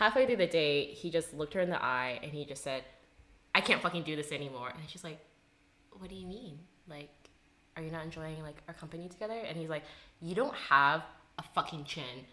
halfway through the date, he just looked her in the eye and he just said, "I can't fucking do this anymore." And she's like, "What do you mean? Like, are you not enjoying like our company together?" And he's like, "You don't have a fucking chin."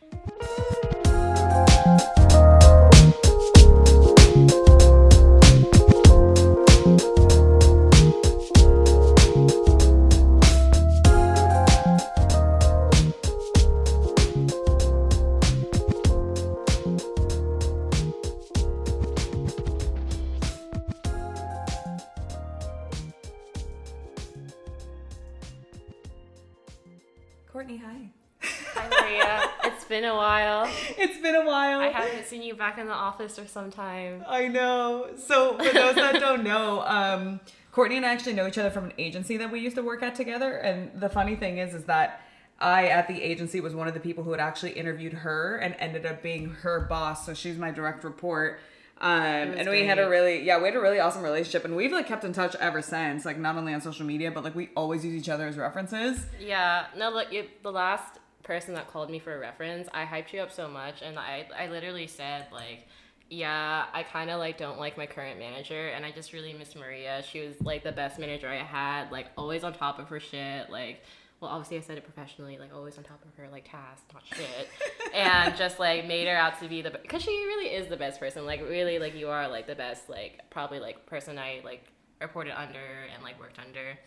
Back in the office or some time. I know. So for those that don't know, um, Courtney and I actually know each other from an agency that we used to work at together. And the funny thing is, is that I at the agency was one of the people who had actually interviewed her and ended up being her boss. So she's my direct report. Um, and we had a really, yeah, we had a really awesome relationship, and we've like kept in touch ever since. Like not only on social media, but like we always use each other as references. Yeah, no, like it, the last person that called me for a reference, I hyped you up so much, and I, I literally said like, yeah, I kind of like don't like my current manager, and I just really miss Maria. She was like the best manager I had, like always on top of her shit, like. Well, obviously, I said it professionally, like always on top of her, like tasks, not shit, and just like made her out to be the because she really is the best person. Like really, like you are like the best, like probably like person I like reported under and like worked under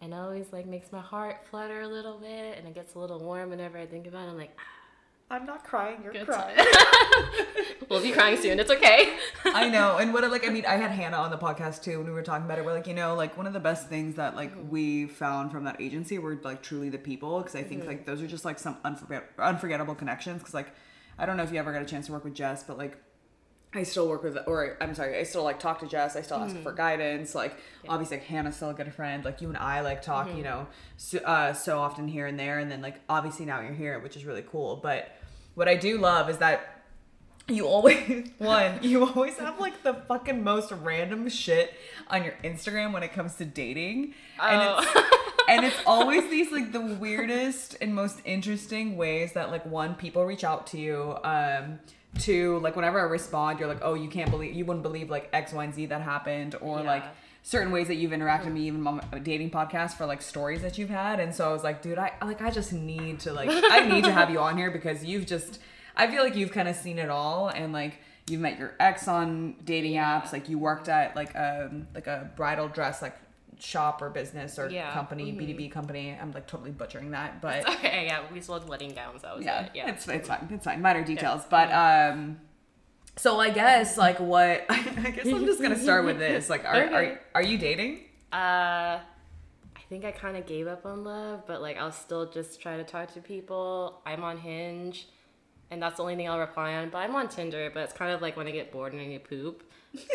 and it always like makes my heart flutter a little bit and it gets a little warm whenever I think about it. I'm like, ah, I'm not crying. You're good time. we'll be crying soon. It's okay. I know. And what I like I mean, I had Hannah on the podcast too when we were talking about it. We're like, you know, like one of the best things that like mm-hmm. we found from that agency were like truly the people because I think mm-hmm. like those are just like some unforget- unforgettable connections. Because like I don't know if you ever got a chance to work with Jess, but like. I still work with, or I'm sorry, I still like talk to Jess. I still ask her for guidance. Like, obviously, like, Hannah's still a good friend. Like, you and I like talk, you know, so, uh, so often here and there. And then, like, obviously, now you're here, which is really cool. But what I do love is that you always one you always have like the fucking most random shit on your instagram when it comes to dating and it's and it's always these like the weirdest and most interesting ways that like one people reach out to you um to like whenever i respond you're like oh you can't believe you wouldn't believe like x y and z that happened or Yeah. like certain ways that you've interacted with me even on my dating podcast for like stories that you've had and so i was like dude i like i just need to like i need to have you on here because you've just i feel like you've kind of seen it all and like you've met your ex on dating apps like you worked at like um like a bridal dress like shop or business or Yeah. company b2b company i'm like totally butchering that but okay, yeah, we sold wedding gowns. That was yeah, it. Yeah. it's it's fine. It's fine. Minor details, but um, so I guess like what I guess I'm just gonna start with this. Like, are Okay. are are you dating? Uh, I think I kind of gave up on love, but like I'll still just try to talk to people. I'm on Hinge, and that's the only thing I'll reply on. But I'm on Tinder, but it's kind of like when I get bored and I need poop,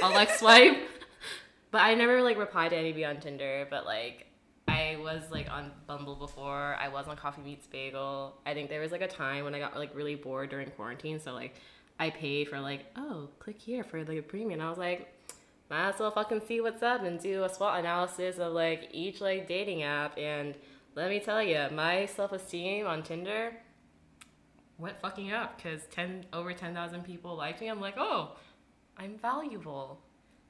I'll like swipe. But I never like replied to anybody on Tinder. But like I was like on Bumble before. I was on Coffee Meets Bagel. I think there was like a time when I got like really bored during quarantine, so like I paid for like oh click here for like a premium. I was like might as well fucking see what's up and do a SWOT analysis of like each like dating app. And let me tell you, my self esteem on Tinder went fucking up because ten over ten thousand people liked me. I'm like, oh, I'm valuable.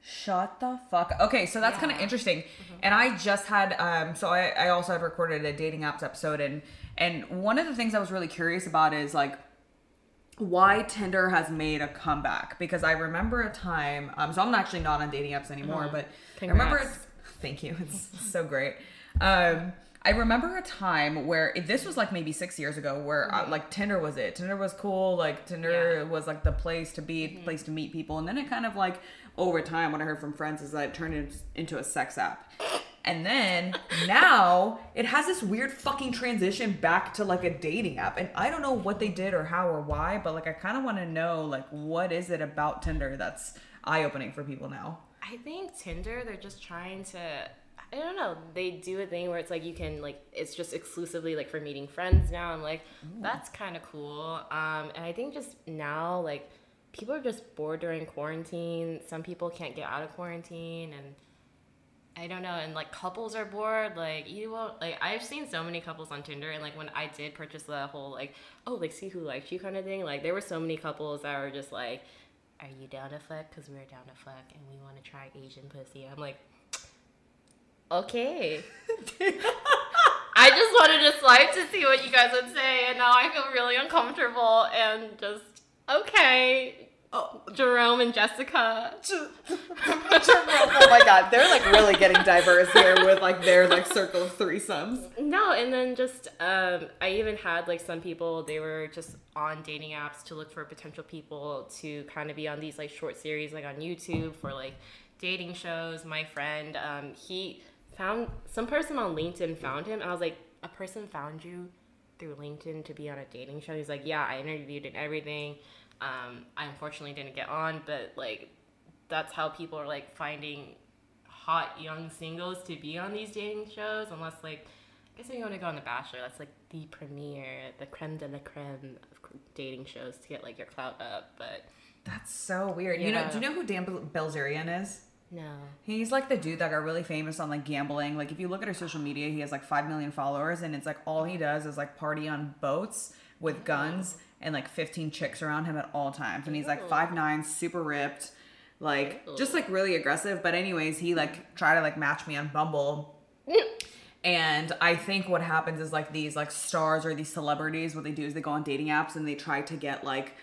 Shut the fuck. up. Okay, so that's kind of Yeah. interesting. And I just had um, so I I also had recorded a dating apps episode, and and one of the things I was really curious about is like why Tinder has made a comeback because I remember a time. Um, so I'm actually not on dating apps anymore, but I remember. Congrats. Thank you. It's so great. Um, I remember a time where this was like maybe six years ago, where uh, like Tinder was it. Tinder was cool. Like Tinder Yeah. was like the place to be, place to meet people, and then it kind of like over time, what I heard from friends is that it turned in- into a sex app. And then now it has this weird fucking transition back to like a dating app. And I don't know what they did or how or why, but like I kind of want to know like what is it about Tinder that's eye opening for people now? I think Tinder, they're just trying to. I don't know. They do a thing where it's like you can like it's just exclusively like for meeting friends now. I'm like, that's kind of cool. Um, and I think just now like people are just bored during quarantine. Some people can't get out of quarantine, and I don't know. And like couples are bored. Like you won't like I've seen so many couples on Tinder, and like when I did purchase the whole like oh like see who likes you kind of thing. Like there were so many couples that were just like "Are you down to fuck? Because we're down to fuck, and we want to try Asian pussy." I'm like, "Okay." I just wanted to swipe to see what you guys would say, and now I feel really uncomfortable and just okay. Oh, Jerome and Jessica. oh my god, they're like really getting diverse here with like their like circle of threesomes. No, and then just um, I even had like some people they were just on dating apps to look for potential people to kind of be on these like short series like on YouTube for like dating shows. My friend, um, he found some person on LinkedIn found him, and I was like, a person found you through LinkedIn to be on a dating show. He's like, yeah, I interviewed and everything. Um, I unfortunately didn't get on, but like that's how people are like finding hot young singles to be on these dating shows. Unless like, I guess if you want to go on The Bachelor, that's like the premiere, the creme de la creme of dating shows to get like your clout up. But That's so weird. You know, do you know who Dan Bilzerian is? no, He's like the dude that got really famous on like gambling. Like if you look at his social media, he has like five million followers, and it's like all he does is like party on boats with guns and like fifteen chicks around him at all times. And he's like five nine, super ripped, like just like really aggressive. But anyways, he like tried to like match me on Bumble. And I think what happens is like these like stars or these celebrities, what they do is they go on dating apps and they try to get like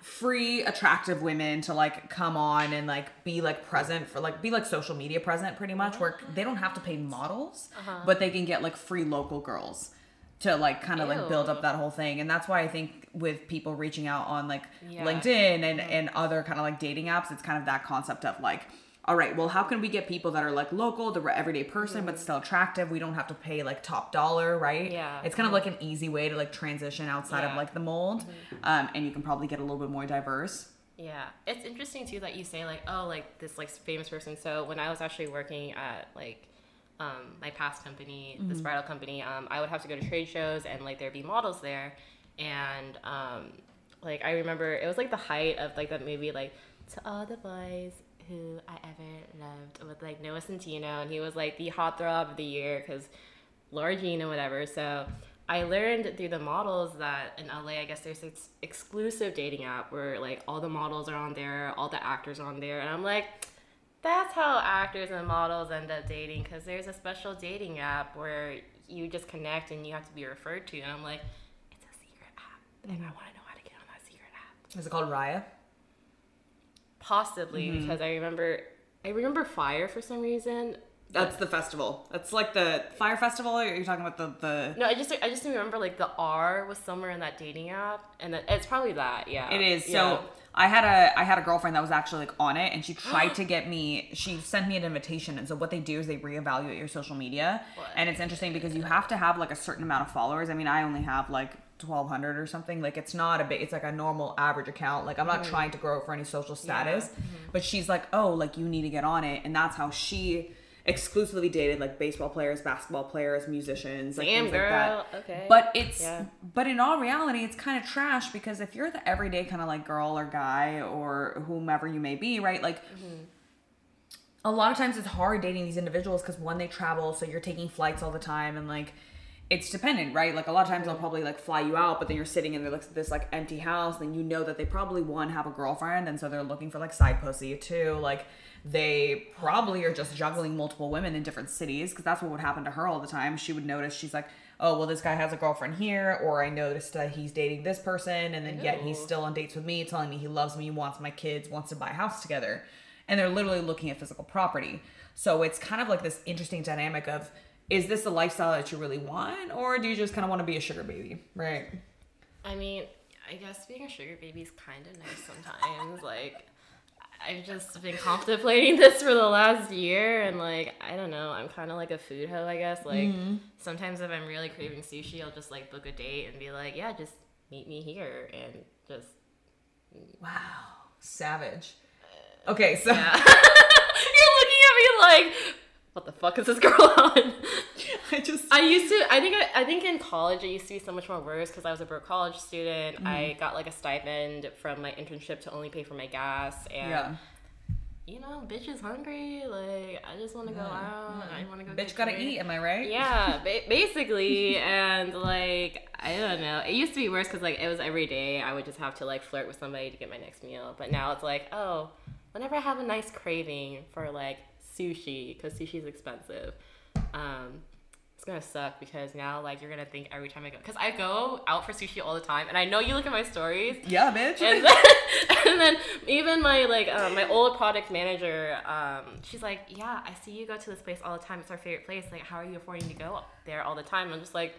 free attractive women to like come on and like be like present for like be like social media present pretty much where they don't have to pay models Uh-huh. but they can get like free local girls to like kind of like build up that whole thing and that's why i think with people reaching out on like Yeah. linkedin and and other kind of like dating apps it's kind of that concept of like all right well how can we get people that are like local the everyday person but still attractive? We don't have to pay like top dollar right? Yeah. it's kind of like an easy way to like transition outside of like the mold um, and you can probably get a little bit more diverse. Yeah, it's interesting too that you say like, oh, like this like famous person. So when I was actually working at like um, my past company, this bridal company, um, I would have to go to trade shows and like there'd be models there, and um, like I remember it was like the height of like that movie like to all the boys who I ever loved with like Noah Centineo, and he was like the hot throb of the year because Laura and whatever. So I learned through the models that in LA, I guess there's this exclusive dating app where like all the models are on there, all the actors on there, and I'm like, that's how actors and models end up dating because there's a special dating app where you just connect and you have to be referred to, and I'm like, app, and I want to know how to get on that secret app. is it called raya Possibly Mm-hmm. because I remember, I remember Fire for some reason. That's the festival. That's like the Fyre festival. Or are you talking about the the? No, I just I just remember like the R was somewhere in that dating app, and that, it's probably that. Yeah, It is. So Yeah. I had a I had a girlfriend that was actually like on it, and she tried to get me. She sent me an invitation, and so what they do is they reevaluate your social media, What? and it's interesting because you have to have like a certain amount of followers. I mean, I only have like. 1200 or something like it's not a big it's like a normal average account like i'm not mm-hmm. trying to grow it for any social status mm-hmm. but she's like oh like you need to get on it and that's how she exclusively dated like baseball players basketball players musicians like Damn, things like that girl. Okay. but it's Yeah. but in all reality, it's kind of trash because if you're the everyday kind of like girl or guy or whomever you may be, right? Like mm-hmm. a lot of times it's hard dating these individuals because one, they travel, so you're taking flights all the time and like it's dependent, right? Like a lot of times they'll probably like fly you out, but then you're sitting in this, this like empty house, then you know that they probably one have a girlfriend, and so they're looking for like side pussy too. Like they probably are just juggling multiple women in different cities because that's what would happen to her all the time. She would notice she's like, oh well, this guy has a girlfriend here, or I noticed that he's dating this person, and then yet he's still on dates with me, telling me he loves me, wants my kids, wants to buy a house together, and they're literally looking at physical property. So it's kind of like this interesting dynamic of is this the lifestyle that you really want, or do you just kind of want to be a sugar baby, right? I mean, I guess being a sugar baby is kind of nice sometimes. like, I've just been contemplating this for the last year, and like, I don't know. I'm kind of like a food hoe, I guess. Like, Mm-hmm. sometimes if I'm really craving sushi, I'll just like book a date and be like, yeah, just meet me here, and just Wow, savage. Okay, so yeah. You're looking at me like, what the fuck is this girl on? I just I used to. I think. I, I think in college it used to be so much more worse because I was a broke college student. Mm-hmm. I got like a stipend from my internship to only pay for my gas, and yeah. you know, bitch is hungry. Like, I just want to go out. I want to go. Bitch gotta eat. Am I right? Yeah, ba- basically, and like I don't know. It used to be worse because like it was every day. I would just have to like flirt with somebody to get my next meal. But now it's like, oh, whenever I have a nice craving for like sushi, because sushi's expensive, um, it's gonna suck because now like you're gonna think every time I go, because I go out for sushi all the time, and I know you look at my stories. Yeah, bitch. And then, and then even my like um, my old product manager, um, she's like, "Yeah, I see you go to this place all the time. It's our favorite place. Like, how are you affording to go there all the time?" I'm just like,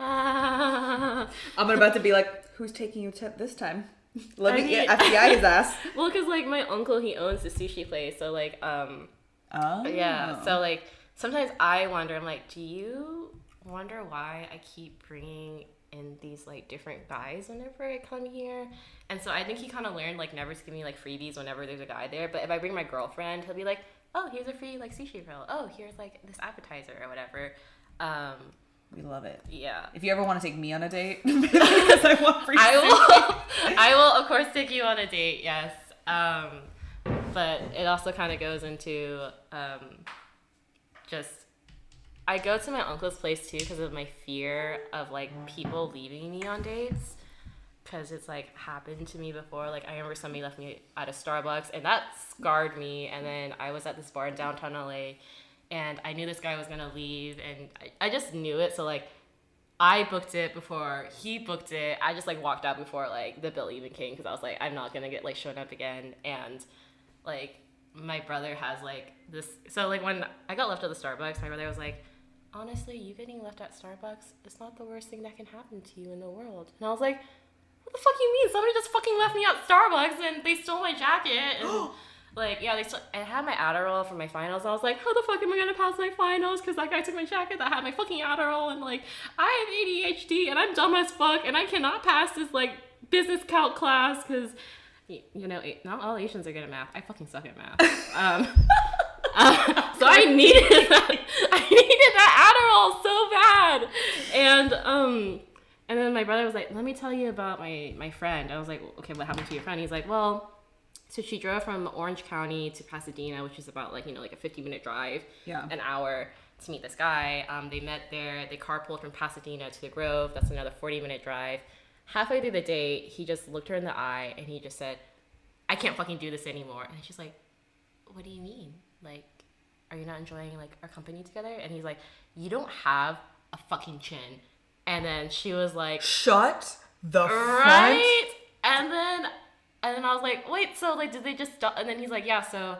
ah. I'm about to be like, who's taking you to this time? Let I me mean- get FBI his ass. well, cause like my uncle he owns the sushi place, so like um Oh. yeah, so like sometimes I wonder. I'm like, do you wonder why I keep bringing in these like different guys whenever I come here? And so I think he kind of learned like never to give me like freebies whenever there's a guy there. But if I bring my girlfriend, he'll be like, oh, here's a free like sushi roll. Oh, here's like this appetizer or whatever. Um, we love it. yeah. If you ever want to take me on a date, because I want free I will. I will, of course, take you on a date. Yes. Um, but it also kind of goes into um, just. I go to my uncle's place too because of my fear of like people leaving me on dates. Because it's like happened to me before. Like I remember somebody left me at a Starbucks, and that scarred me. And then I was at this bar in downtown LA, and I knew this guy was gonna leave, and I, I just knew it. So like I booked it before he booked it. I just like walked out before like the bill even came because I was like, I'm not gonna get like shown up again. And like my brother has like this. So like when I got left at the Starbucks, my brother was like, honestly, you getting left at Starbucks is not the worst thing that can happen to you in the world. And I was like, what the fuck you mean? Somebody just fucking left me at Starbucks and they stole my jacket. And like, yeah, they still. I had my Adderall for my finals. And I was like, how the fuck am I gonna pass my finals? Because that guy took my jacket that had my fucking Adderall. And like, I have ADHD and I'm dumb as fuck and I cannot pass this like business calc class because. You know, not all Asians are good at math. I fucking suck at math. Um, uh, so I needed that. I needed that Adderall so bad, and um, and then my brother was like, "Let me tell you about my my friend." I was like, "Okay, what happened to your friend?" He's like, "Well, so she drove from Orange County to Pasadena, which is about like you know like a 50 minute drive, Yeah. an hour to meet this guy. Um, they met there. They carpooled from Pasadena to the Grove. That's another 40 minute drive. Halfway through the date, he just looked her in the eye and he just said, "I can't fucking do this anymore." And she's like, "What do you mean? Like, are you not enjoying like our company together?" And he's like, "You don't have a fucking chin." And then she was like, Shut the front. right and then and then i was like wait so like did they just stop and then he's like yeah so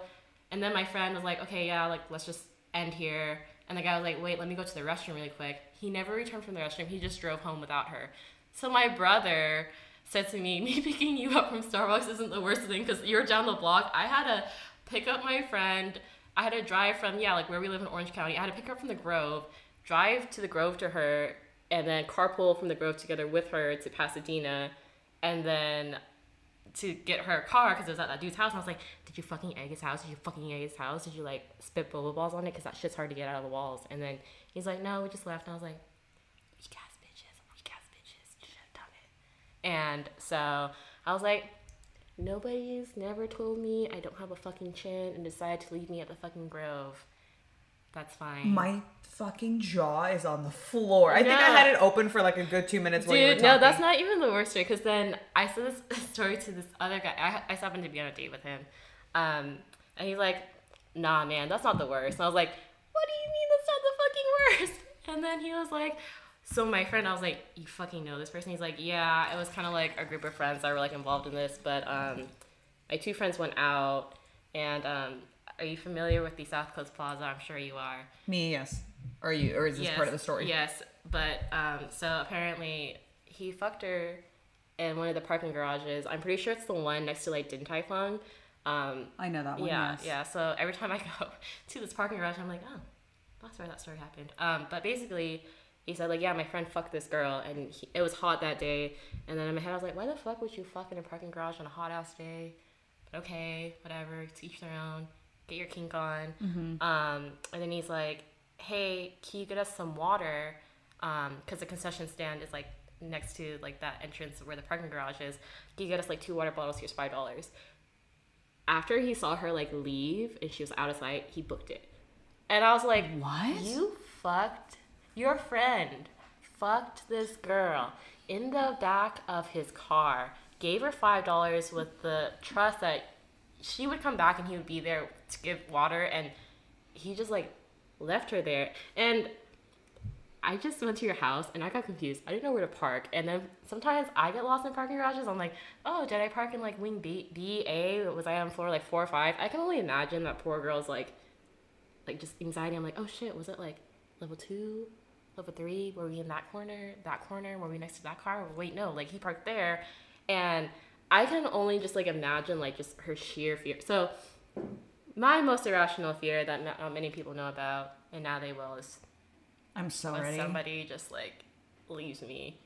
and then my friend was like okay yeah like let's just end here and the guy was like wait let me go to the restroom really quick he never returned from the restroom he just drove home without her so my brother said to me me picking you up from starbucks isn't the worst thing because you're down the block i had to pick up my friend i had to drive from yeah like where we live in orange county i had to pick her up from the grove drive to the grove to her and then carpool from the grove together with her to pasadena and then to get her car because it was at that dude's house. And I was like, "Did you fucking egg his house? Did you fucking egg his house? Did you like spit boba balls on it? Because that shit's hard to get out of the walls." And then he's like, "No, we just left." And I was like, "Weak ass bitches, weak ass bitches, you should have done it." And so I was like, "Nobody's never told me I don't have a fucking chin and decided to leave me at the fucking Grove. That's fine." My fucking jaw is on the floor. I think I had it open for like a good two minutes while you were Dude, no, that's not even the worst story. Because then I said this story to this other guy. I, I happened to be on a date with him, um, and he's like, "Nah, man, that's not the worst." And I was like, "What do you mean that's not the fucking worst?" And then he was like, "So my friend," I was like, "You fucking know this person?" He's like, "Yeah, it was kind of like a group of friends that were like involved in this, but um, my two friends went out, and um." Are you familiar with the South Coast Plaza? I'm sure you are. Me, yes. Are you, or is this part of the story? Yes, but um, so apparently he fucked her in one of the parking garages. I'm pretty sure it's the one next to like Din Tai Fung. Um, I know that one. yeah, yes. yeah. So every time I go to this parking garage, I'm like, oh, that's where that story happened. Um, but basically, he said like, yeah, my friend fucked this girl, and he, it was hot that day. And then in my head, I was like, why the fuck would you fuck in a parking garage on a hot ass day? But okay, whatever. To each their own. Get your kink on. Um, and then he's like, hey, can you get us some water? Because the concession stand is like next to like that entrance where the parking garage is. Can you get us like two water bottles? Here's five dollars. after he saw her like leave and she was out of sight, he booked it. And I was like, What? You fucked your friend, fucked this girl in the back of his car, gave her five dollars with the trust that she would come back and he would be there to give water, and he just like left her there. And I just went to your house and I got confused. I didn't know where to park. And then sometimes I get lost in parking garages. I'm like, oh, did I park in like wing B, B, A? Was I on floor like four or five? I can only imagine that poor girl's like, like just anxiety. I'm like, oh shit, was it like level two, level three? Were we in that corner, that corner? Were we next to that car? Wait, no, like he parked there. And I can only just like imagine like just her sheer fear. So my most irrational fear that not, not uh, many people know about, and now they will, is I'm so ready. somebody just like leaves me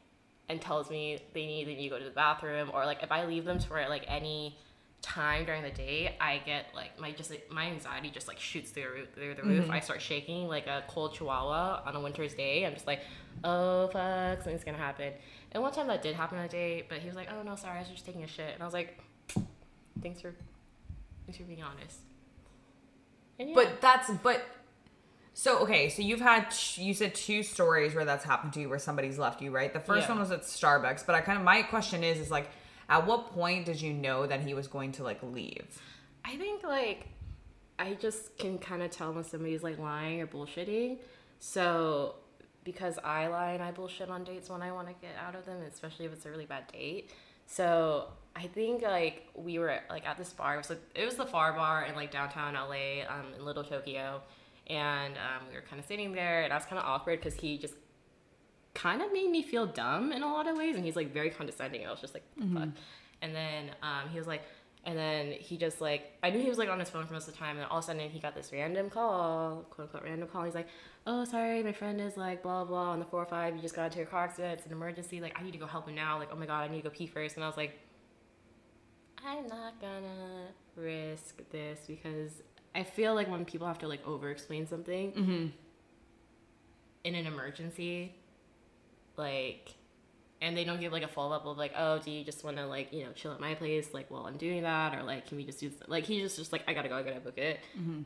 and tells me they need, they need to go to the bathroom or like if I leave them for like any time during the day, I get like my just like, my anxiety just like shoots through the roof. Through the roof. Mm-hmm. I start shaking like a cold chihuahua on a winter's day. I'm just like, oh fuck, something's gonna happen. And one time that did happen on a date, but he was like, oh no, sorry, I was just taking a shit, and I was like, thanks for thanks for being honest. And yeah. But that's but so okay, so you've had you said two stories where that's happened to you where somebody's left you, right? The first Yeah. one was at Starbucks, but I kind of my question is is like at what point did you know that he was going to like leave? I think like I just can kind of tell when somebody's like lying or bullshitting. So because I lie and I bullshit on dates when I want to get out of them, especially if it's a really bad date. So I think like we were like at this bar. It was like it was the Far Bar in like downtown LA, um, in Little Tokyo, and um, we were kind of sitting there, and I was kind of awkward because he just kind of made me feel dumb in a lot of ways, and he's like very condescending. I was just like, fuck. And then um, he was like, and then he just like, I knew he was like on his phone for most of the time, and all of a sudden he got this random call, quote unquote random call. He's like, oh sorry, my friend is like blah blah on the four or five. You just got into a car accident. It's an emergency. Like I need to go help him now. Like oh my god, I need to go pee first. And I was like, I'm not gonna risk this because I feel like when people have to like over explain something in an emergency, like, and they don't give like a follow up of like, oh, do you just want to like you know chill at my place like while I'm doing that, or like can we just do this? like he just just like I gotta go, I gotta book it.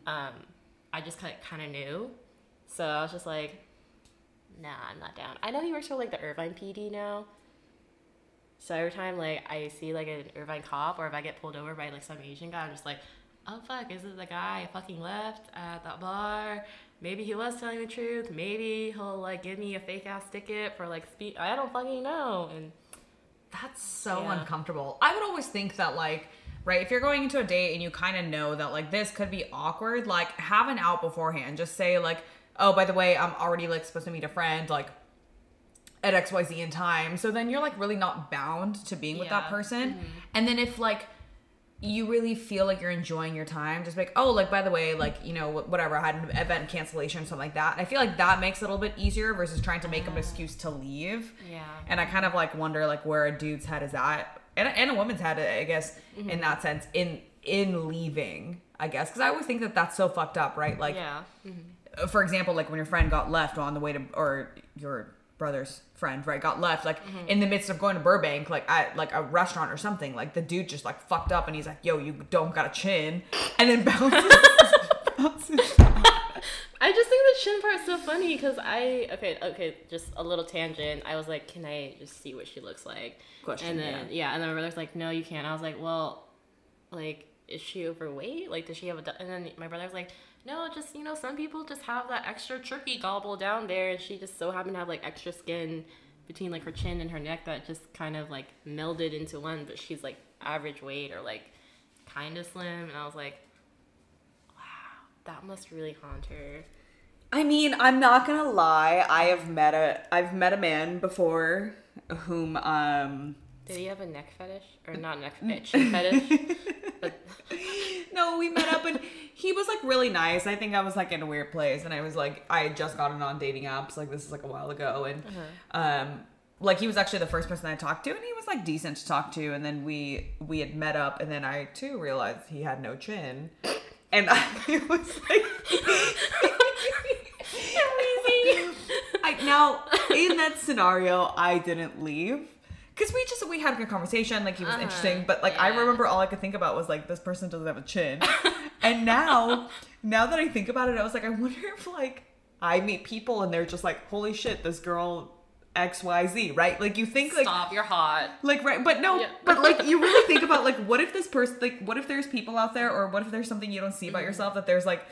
Um, I just kind kind of knew, so I was just like, nah, I'm not down. I know he works for like the Irvine PD now. So every time like I see like an Irvine cop or if I get pulled over by like some Asian guy, I'm just like, oh fuck, is it the guy I fucking left at that bar? Maybe he was telling the truth. Maybe he'll like give me a fake ass ticket for like speed. I don't fucking know. And That's so Yeah. uncomfortable. I would always think that like right, if you're going into a date and you kind of know that like this could be awkward, like have an out beforehand. Just say like, "Oh, by the way, I'm already like supposed to meet a friend like at XYZ in time." So then you're like really not bound to being with that Yeah. person. Mm-hmm. And then if like you really feel like you're enjoying your time, just like, oh, like by the way, like you know, whatever, I had an event cancellation, something like that. I feel like that makes it a little bit easier versus trying to make up an excuse to leave. yeah. And I kind of like wonder like where a dude's head is at, and, and a woman's head, I guess, mm-hmm. in that sense, in in leaving, I guess, because I always think that that's so fucked up, right? Like, yeah. Mm-hmm. for example, like when your friend got left on the way to, or your brother's friend, right, got left, like mm-hmm. in the midst of going to Burbank, like at like a restaurant or something, like the dude just like fucked up, and he's like, "Yo, you don't got a chin," and then bounces. bounces I just think the chin part's so funny because I okay okay just a little tangent. I was like, can I just see what she looks like? Question, And then yeah, and then my brother's like, no, you can't. I was like, well, like, is she overweight? Like, does she have a? du-" And then my brother's like, no, just you know, some people just have that extra turkey gobble down there, and she just so happened to have like extra skin between like her chin and her neck that just kind of like melded into one. But she's like average weight or like kind of slim, and I was like. Wow, that must really haunt her. I mean, I'm not gonna lie. I have met a I've met a man before whom um Did he have a neck fetish or not neck fetish? Fetish? No, we met up and he was like really nice. I think I was like in a weird place and I was like I had just gotten on dating apps like this is like a while ago and um like he was actually the first person I talked to and he was like decent to talk to and then we we had met up and then I too realized he had no chin and I was like I, now in that scenario I didn't leave because we just we had a good conversation like he was Uh-huh, interesting but like i remember all i could think about was like this person doesn't have a chin and now now that i think about it i was like i wonder if like i meet people and they're just like holy shit this girl xyz right like you think like Stop, you're hot. like right but no Yeah. but like you really think about like what if this person like what if there's people out there or what if there's something you don't see about Mm-hmm. yourself that there's like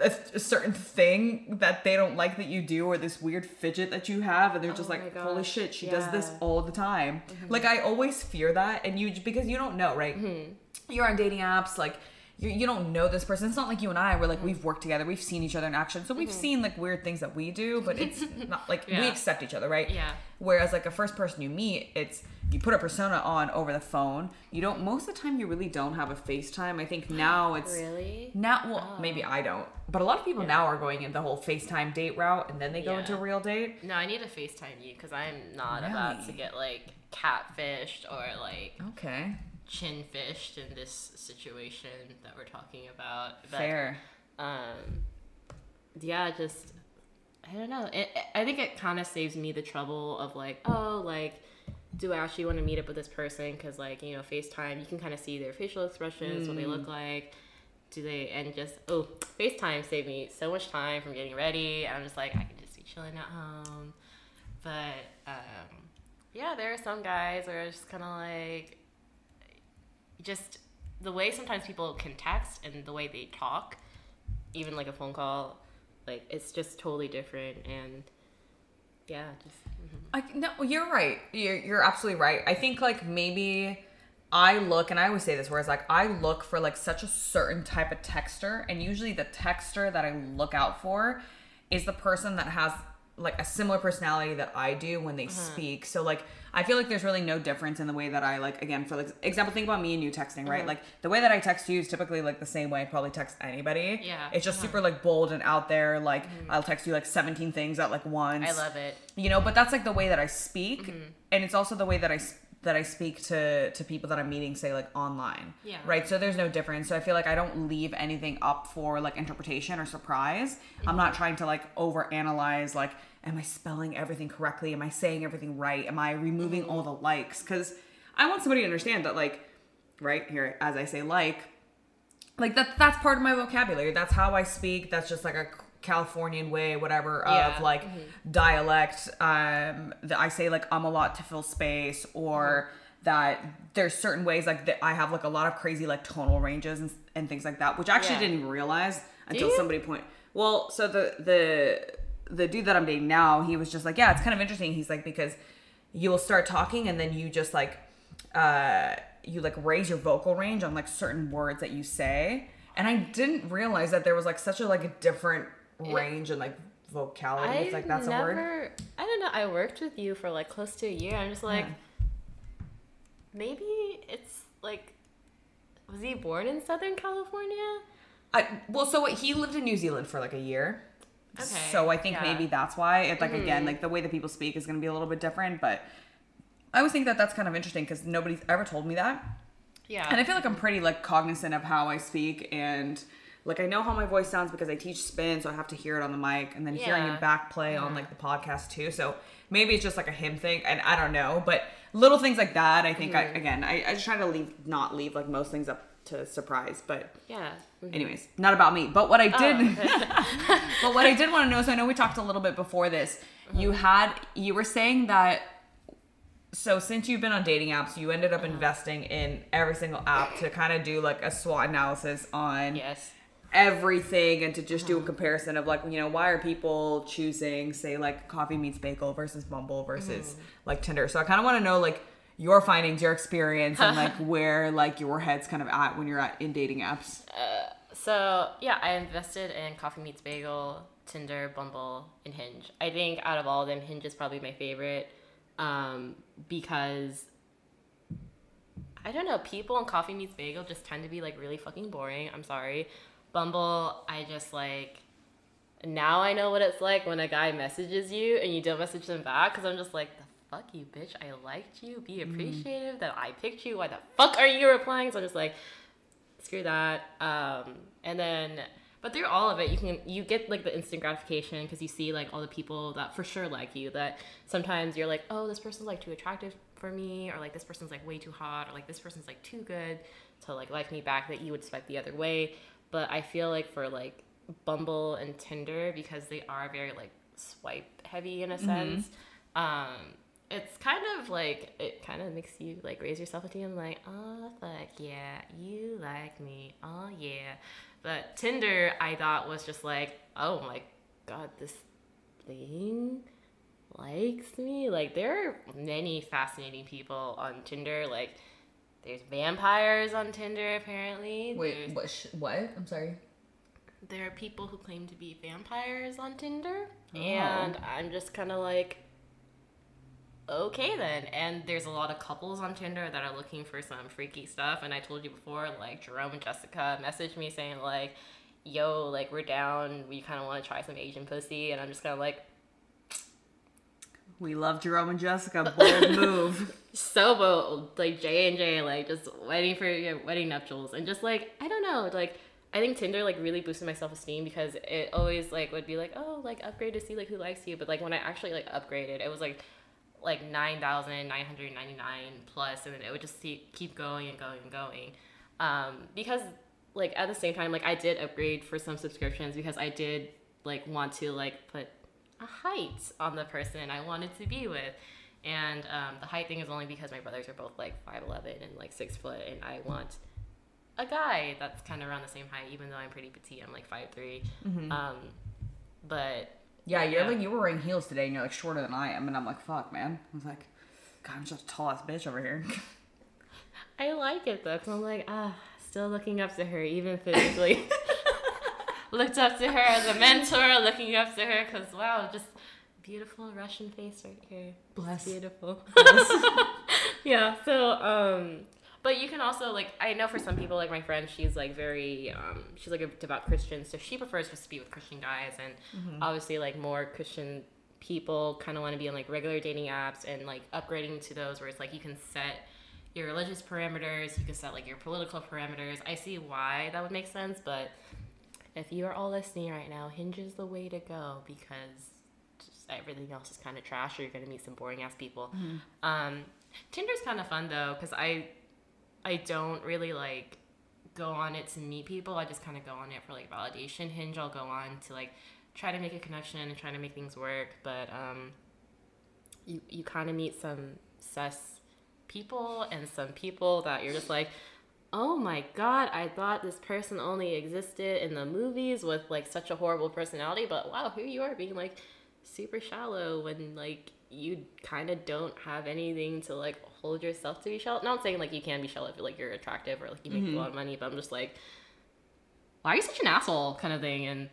a, a certain thing that they don't like that you do or this weird fidget that you have and they're just Oh like holy shit she does this. Mm-hmm. all the time like i always fear that and you because you don't know right Mm-hmm. you're on dating apps like you, you don't know this person it's not like you and i we're Mm-hmm. like we've worked together we've seen each other in action so we've seen like weird things that we do but it's not like we accept each other right Yeah. Whereas like a first person you meet, it's you put a persona on over the phone. You don't most of the time you really don't have a FaceTime. I think now it's Really? now well Oh. maybe I don't. But a lot of people Yeah. now are going in the whole FaceTime date route and then they go Yeah. into a real date. No, I need to FaceTime you because I'm not about to get like catfished or like Okay. Chin fished in this situation that we're talking about. But, Fair. Um, yeah, just I don't know. It, I think it kind of saves me the trouble of like, oh, like, do I actually want to meet up with this person? Because like you know, FaceTime, you can kind of see their facial expressions, what they look like. Do they and just oh, FaceTime saved me so much time from getting ready. I'm just like I can just be chilling at home. But um, yeah, there are some guys where it's just kind of like just the way sometimes people can text and the way they talk, even like a phone call, like it's just totally different. And yeah, just mhm. I no, you're right. You're you're absolutely right. I think like maybe I look and I always say this whereas like I look for like such a certain type of texter and usually the texter that I look out for is the person that has like a similar personality that I do when they speak. So like I feel like there's really no difference in the way that I like again for like example think about me and you texting, right? Like the way that I text you is typically like the same way I'd probably text anybody. Yeah. It's just Uh-huh. super like bold and out there like I'll text you like 17 things at like once I love it. you know but that's like the way that i speak and it's also the way that i that i speak to to people that i'm meeting say like online Yeah. right? So there's no difference. So i feel like i don't leave anything up for like interpretation or surprise. I'm not trying to like over analyze like am i spelling everything correctly? Am i saying everything right? Am i removing mm-hmm. all the likes? Because i want somebody to understand that like right here as i say like like that that's part of my vocabulary. That's how i speak. That's just like a californian way whatever of Yeah. like dialect um that i say like i'm a lot to fill space or that there's certain ways like that i have like a lot of crazy like tonal ranges and, and things like that which I actually Yeah. didn't realize until somebody point well so the the the dude that i'm dating now he was just like yeah it's kind of interesting he's like because you'll start talking and then you just like uh you like raise your vocal range on like certain words that you say and i didn't realize that there was like such a like a different range and like vocality I if like that's never, a word I don't know. I worked with you for like close to a year. I'm just like, Yeah. maybe it's like, was he born in Southern California? I, well so what, he lived in new zealand for like a year Okay, so i think yeah. Mm-hmm. maybe that's why it like again like the way that people speak is going to be a little bit different but i always think that that's kind of interesting because nobody's ever told me that Yeah. And I feel like I'm pretty like cognizant of how I speak and like I know how my voice sounds because I teach spin, so I have to hear it on the mic and then hearing it back play on like the podcast too. So maybe it's just like a him thing and I don't know. But little things like that, I think I mm-hmm. again I, I just try to leave not leave like most things up to surprise. But yeah. Mhm. anyways, not about me. But what I oh. did Oh, but what I did want to know, so I know we talked a little bit before this. Uh-huh. You had you were saying that so since you've been on dating apps, you ended up uh-huh. investing in every single app to kind of do like a SWOT analysis on Yes. Everything and to just do a hmm. comparison of like you know why are people choosing say like Coffee Meets Bagel versus Bumble versus hmm. like Tinder. So I kind of want to know like your findings, your experience, and like where like your head's kind of at when you're at in dating apps. Uh, so yeah, I invested in Coffee Meets Bagel, Tinder, Bumble, and Hinge. I think out of all of them, Hinge is probably my favorite um, because I don't know. People on Coffee Meets Bagel just tend to be like really fucking boring. I'm sorry. Bumble, I just like. Now I know what it's like when a guy messages you and you don't message them back because I'm just like, the fuck you, bitch. I liked you. Be appreciative that I picked you. Why the fuck are you replying? So I'm just like, screw that. Um, and then, but through all of it, you can you get like the instant gratification because you see like all the people that for sure like you. That sometimes you're like, oh, this person's like too attractive for me or like this person's like way too hot or like this person's like too good to like like me back that you would swipe the other way but i feel like for like bumble and tinder because they are very like swipe heavy in a sense um it's kind of like it kind of makes you like raise your self-esteem like oh fuck yeah you like me oh yeah. But tinder i thought was just like oh my god this thing likes me. Like there are many fascinating people on tinder like there's vampires on tinder apparently Wait, There's- what? Sh- what? I'm sorry. there are people who claim to be vampires on Tinder, Oh. and I'm just kind of like, okay then. And there's a lot of couples on Tinder that are looking for some freaky stuff. And I told you before, like Jerome and Jessica messaged me saying like, "Yo, like we're down. We kind of want to try some Asian pussy," and I'm just kind of like, We love Jerome and Jessica. Bold move. so bold, like J and J, like just waiting for your wedding nuptials, and just like I don't know, like I think Tinder like really boosted my self esteem because it always like would be like oh like upgrade to see like who likes you, but like when I actually like upgraded, it was like like nine thousand nine hundred ninety nine plus, and then it would just see, keep going and going and going, um, because like at the same time like I did upgrade for some subscriptions because I did like want to like put a height on the person I wanted to be with. And um, the height thing is only because my brothers are both like 5'11 and like 6 foot, and I want a guy that's kind of around the same height, even though I'm pretty petite. I'm like 5'3. Um, but Yeah, you're Yeah. like you were wearing heels today, and you're like shorter than I am, and I'm like, fuck, man. I was like, God, I'm just a tall ass bitch over here. I like it though, because I'm like, ah, still looking up to her, even physically. Looked up to her as a mentor, looking up to her, because wow, just beautiful Russian face right here. Bless. Beautiful. yeah. So, um, but you can also like I know for some people like my friend, she's like very um, she's like a devout Christian, so she prefers just to be with Christian guys, and obviously like more Christian people kind of want to be on like regular dating apps and like upgrading to those where it's like you can set your religious parameters, you can set like your political parameters. I see why that would make sense, but if you are all listening right now, Hinge is the way to go because just everything else is kind of trash, or you're gonna meet some boring ass people. Um, Tinder's kind of fun though, because I I don't really like go on it to meet people. I just kind of go on it for like validation. Hinge, I'll go on to like try to make a connection and try to make things work, but um, you you kind of meet some sus people and some people that you're just like oh my god i thought this person only existed in the movies with like such a horrible personality but wow here you are being like super shallow when like you kind of don't have anything to like hold yourself to be shallow not saying like you can be shallow if like you're attractive or like you make a lot of money but i'm just like why are you such an asshole kind of thing and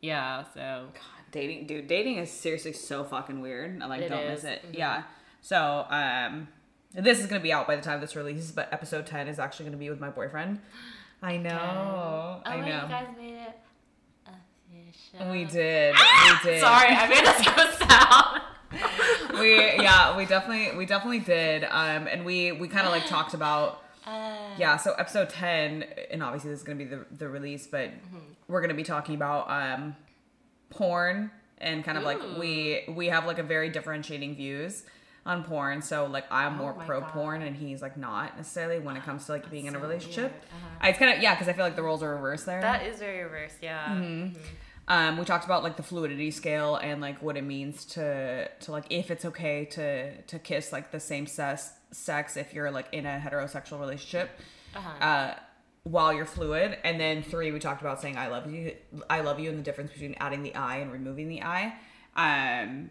yeah so dating, dude, dating is seriously so fucking weird. I like It don't is. miss it. Mhm. Yeah. So, um, this is gonna be out by the time this releases, but episode ten is actually gonna be with my boyfriend. I know. oh I wait, know. you guys made it official we did. we did. sorry i made this go sound we yeah we definitely we definitely did um and we we kind of like talked about Uh, yeah so episode 10 and obviously this is gonna be the the release but we're gonna be talking about um porn and kind of like we we have like a very differentiating views on porn so like i'm more Oh my pro God. porn and he's like not necessarily when it comes to like being in a relationship. Uh-huh. I it's kind of yeah because i feel like the roles are reversed there That is very reverse, yeah. Mm-hmm. um, we talked about like the fluidity scale and like what it means to to like if it's okay to to kiss like the same sex sex if you're like in a heterosexual relationship Uh-huh. uh, while you're fluid and then three we talked about saying i love you i love you and the difference between adding the i and removing the i um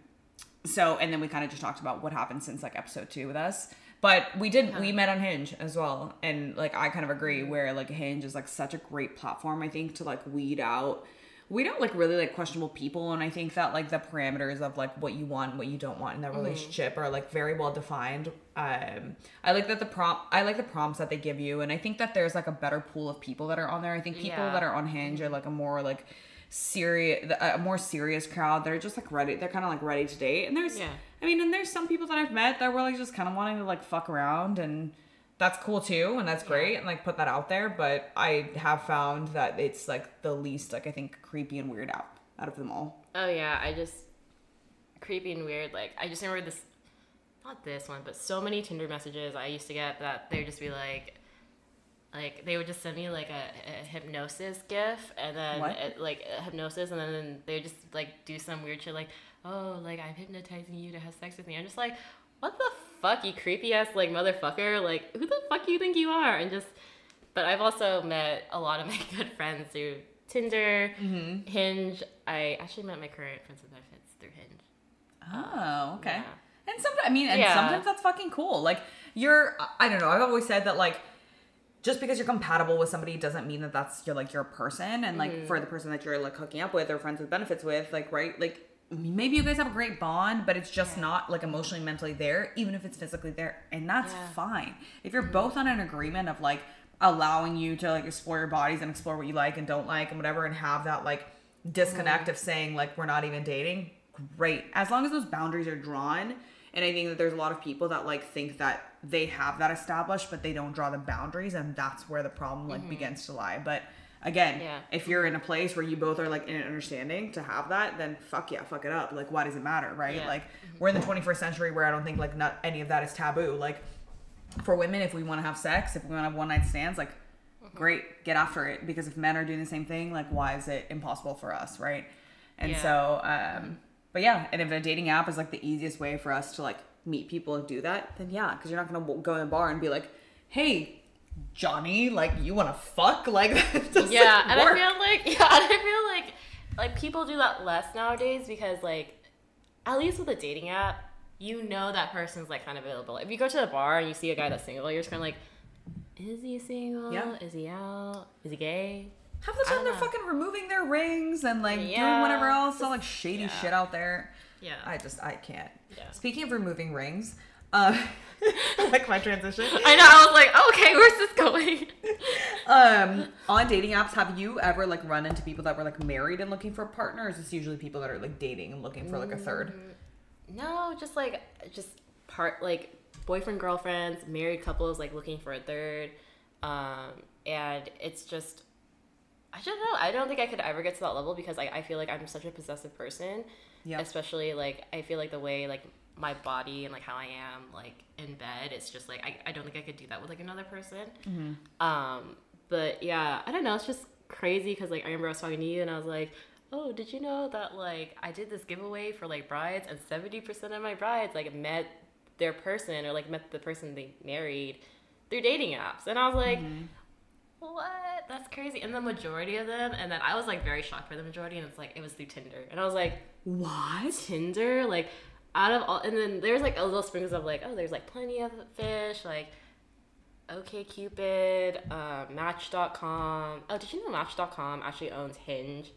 so and then we kind of just talked about what happened since like episode two with us. But we did we uh-huh. met on hinge as well. And like i kind of agree mm-hmm. where like hinge is like such a great platform i think to like weed out we don't like really like questionable people. And i think that like the parameters of like what you want and what you don't want in that mm. relationship are like very well defined. Um i like that the prompt i like the prompts that they give you. And i think that there's like a better pool of people that are on there. I think people Yeah. that are on hinge are mm-hmm. like a more like serious a more serious crowd they're just like ready they're kind of like ready to date and there's Yeah. i mean and there's some people that i've met that were like just kind of wanting to like fuck around and that's cool too and that's great and like put that out there but i have found that it's like the least like i think creepy and weird out out of them all Oh yeah, I just creepy and weird. Like I just remember this not this one, but so many Tinder messages I used to get that they would just be like, like they would just send me like a, a hypnosis gif and then it, like a hypnosis and then they would just like do some weird shit like, oh, like I'm hypnotizing you to have sex with me. I'm just like, what the fuck, you creepy ass like motherfucker? Like who the fuck you think you are? And just, but I've also met a lot of my good friends through Tinder, Mm-hmm. Hinge. I actually met my current friends with benefits through Hinge. Oh, okay. yeah. And sometimes, I mean, and Yeah. sometimes that's fucking cool. Like, you're, I don't know, I've always said that, like, just because you're compatible with somebody doesn't mean that that's you're like your person and like for the mm. person that you're like hooking up with or friends with benefits with like right like maybe you guys have a great bond but it's just not like emotionally mentally there even if it's physically there and that's Yeah. fine. If you're mm. both on an agreement of like allowing you to like explore your bodies and explore what you like and don't like and whatever and have that like disconnect of mm. saying like we're not even dating great. As long as those boundaries are drawn and i think that there's a lot of people that like think that they have that established but they don't draw the boundaries and that's where the problem like mm-hmm. begins to lie. But again Yeah. if you're in a place where you both are like in an understanding to have that then fuck yeah fuck it up. Like why does it matter right? Yeah. like mm-hmm. we're in the 21st century where i don't think like not any of that is taboo. Like for women if we want to have sex if we want to have one night stands like mm-hmm. great get after it. Because if men are doing the same thing like why is it impossible for us right? And Yeah. so um but yeah and if a dating app is like the easiest way for us to like meet people and do that then yeah because you're not gonna go in a bar and be like hey johnny like you want to fuck like that yeah, and work. I feel like yeah, and I feel like like people do that less nowadays because like at least with a dating app, you know that person's like kind of available. If you go to the bar and you see a guy that's single, you're just kind of like, is he single? Yeah. Is he out? Is he gay? half the time they're know. fucking removing their rings and like doing whatever else all like shady yeah. shit out there Yeah. i just i can't Yeah. speaking of removing rings uh like my transition I know. I was like, oh, okay, where's this going? um on dating apps have you ever like run into people that were like married and looking for a partner or is this usually people that are like dating and looking for like a third No, just like just part like boyfriend girlfriends, married couples like looking for a third, um, and it's just I don't know. I don't think I could ever get to that level because I, I feel like I'm such a possessive person. Yeah. Especially like I feel like the way like my body and like how I am like in bed, it's just like I, I don't think I could do that with like another person. Um, but yeah, I don't know. It's just crazy because like I remember I was talking to you and I was like, oh, did you know that like I did this giveaway for like brides and seventy percent of my brides like met their person or like met the person they married through dating apps, and I was like. What? That's crazy. And the majority of them, and then I was like very shocked for the majority, and it's like it was through Tinder, and I was like, what Tinder, like out of all, and then there's like a little sprinkles of like, oh, there's like plenty of fish, like OK Cupid, uh, Match.com. Oh, did you know Match.com actually owns Hinge,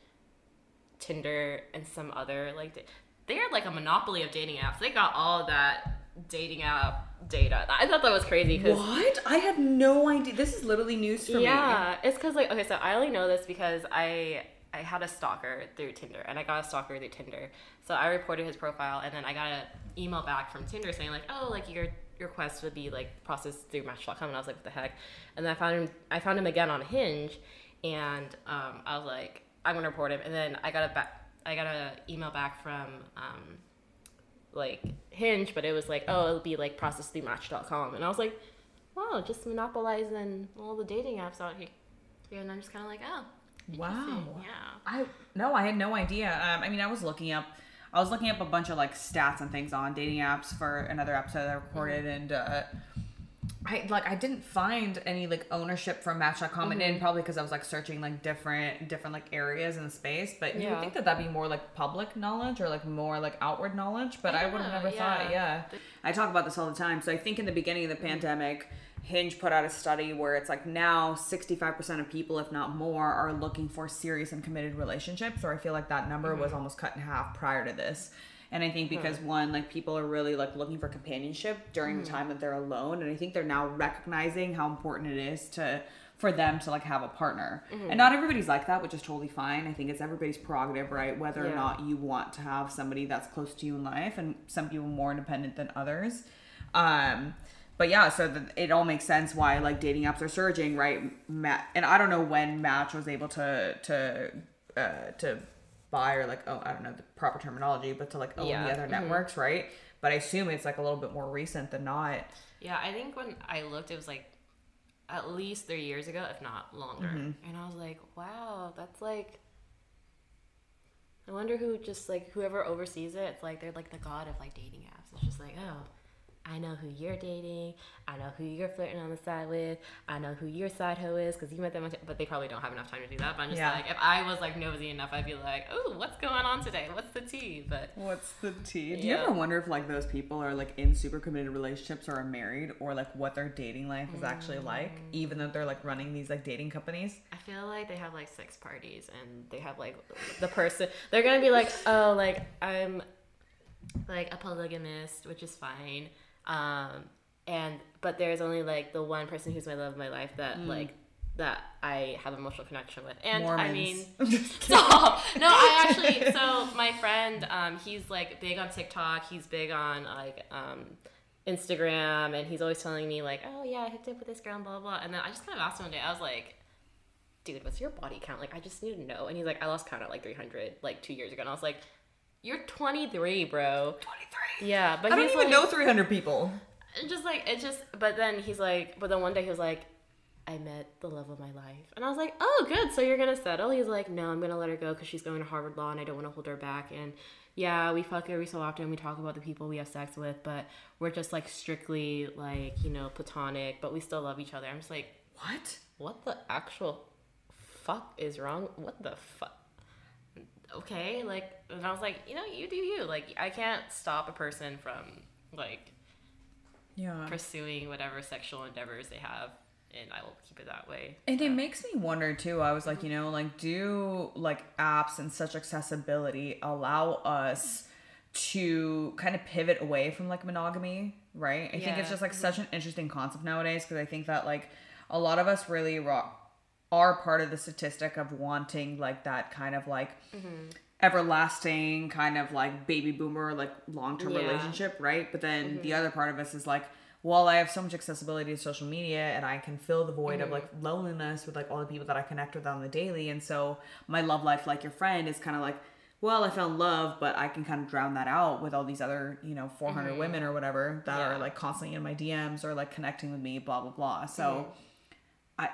Tinder, and some other like da- they're like a monopoly of dating apps. They got all that dating app data. I thought that was crazy because what i had no idea this is literally news for me yeah, it's because like okay, so I only know this because I I had a stalker through Tinder, and I got a stalker through Tinder. So I reported his profile, and then I got an email back from Tinder saying like, oh, like your your request would be like processed through Match.com, and I was like, what the heck? And then I found him. I found him again on Hinge, and um, I was like, I'm gonna report him. And then I got a back. I got an email back from um, like Hinge, but it was like, oh, it'll be like processed through Match.com, and I was like, wow, just monopolizing all the dating apps out here. Yeah, and I'm just kind of like, oh, Wow. yeah. I no, I had no idea. Um, I mean, I was looking up, I was looking up a bunch of like stats and things on dating apps for another episode that I recorded, Mm-hmm. and uh, I like I didn't find any like ownership from Match.com, and Mm-hmm. then probably because I was like searching like different different like areas in the space. But you would think that that'd be more like public knowledge or like more like outward knowledge. But I, would have Yeah, never thought. yeah. Yeah, I talk about this all the time. So I think in the beginning of the pandemic. Hinge put out a study where it's like now 65% of people, if not more, are looking for serious and committed relationships. Or I feel like that number was almost cut in half prior to this. And I think because one, like people are really like looking for companionship during the time that they're alone. And I think they're now recognizing how important it is to for them to like have a partner. And not everybody's like that, which is totally fine. I think it's everybody's prerogative, right? Whether or not you want to have somebody that's close to you in life and some people more independent than others. Um but yeah, so the, it all makes sense why like dating apps are surging, right? Matt, and I don't know when Match was able to to uh, to buy or like oh I don't know the proper terminology, but to like own Yeah. the other Mhm. networks, right? but I assume it's like a little bit more recent than not. Yeah, I think when I looked, it was like at least three years ago, if not longer. Mm-hmm. And I was like, wow, that's like. I wonder who just like whoever oversees it. It's like they're like the god of like dating apps. It's just like, oh, I know who you're dating. I know who you're flirting on the side with. I know who your side hoe is because you met them. But they probably don't have enough time to do that. But I'm just Yeah. like, if I was like nosy enough, I'd be like, oh, what's going on today? What's the tea? But What's the tea? Do you Yeah. ever wonder if like those people are like in super committed relationships or are married or like what their dating life is actually like, mm. even though they're like running these like dating companies? I feel like they have like sex parties and they have like the person they're gonna be like, oh, like I'm like a polygamist, which is fine. Um, and but there's only like the one person who's my love of my life that like that I have emotional connection with. And I mean. No, I actually. So my friend, um, he's like big on TikTok. He's big on like um, Instagram, and he's always telling me like, oh yeah, I hooked up with this girl, and blah blah. blah. And then I just kind of asked him one day. I was like, dude, what's your body count? Like, I just need to know. And he's like, I lost count at like 300 like two years ago. And I was like, you're 23, bro. 23. Yeah, but I don't even like, know 300 people. just like it just but then he's like but then one day he was like i met the love of my life and i was like oh good so you're gonna settle he's like no i'm gonna let her go because she's going to harvard law and i don't want to hold her back and yeah we fuck every so often we talk about the people we have sex with but we're just like strictly like you know platonic but we still love each other i'm just like What? what the actual fuck is wrong what the fuck okay like and i was like you know you do you like i can't stop a person from like Yeah. pursuing whatever sexual endeavors they have and i will keep it that way And it makes me wonder too. I was like, you mm-hmm. know, like do like apps and such accessibility allow us to kind of pivot away from like monogamy, right? I think it's just like mm-hmm. such an interesting concept nowadays because I think that like a lot of us really ro- are part of the statistic of wanting like that kind of like mm-hmm. everlasting kind of like baby boomer like long-term Yeah. relationship, right? But then the mm-hmm. other part of us is like well, I have so much accessibility to social media and I can fill the void of mm-hmm. like loneliness with like all the people that I connect with on the daily. And so my love life, like your friend, is kind of like, well, I found love, but I can kind of drown that out with all these other, you know, 400 women or whatever that Yeah. are like constantly in my DMs or like connecting with me, blah, blah, blah. So I,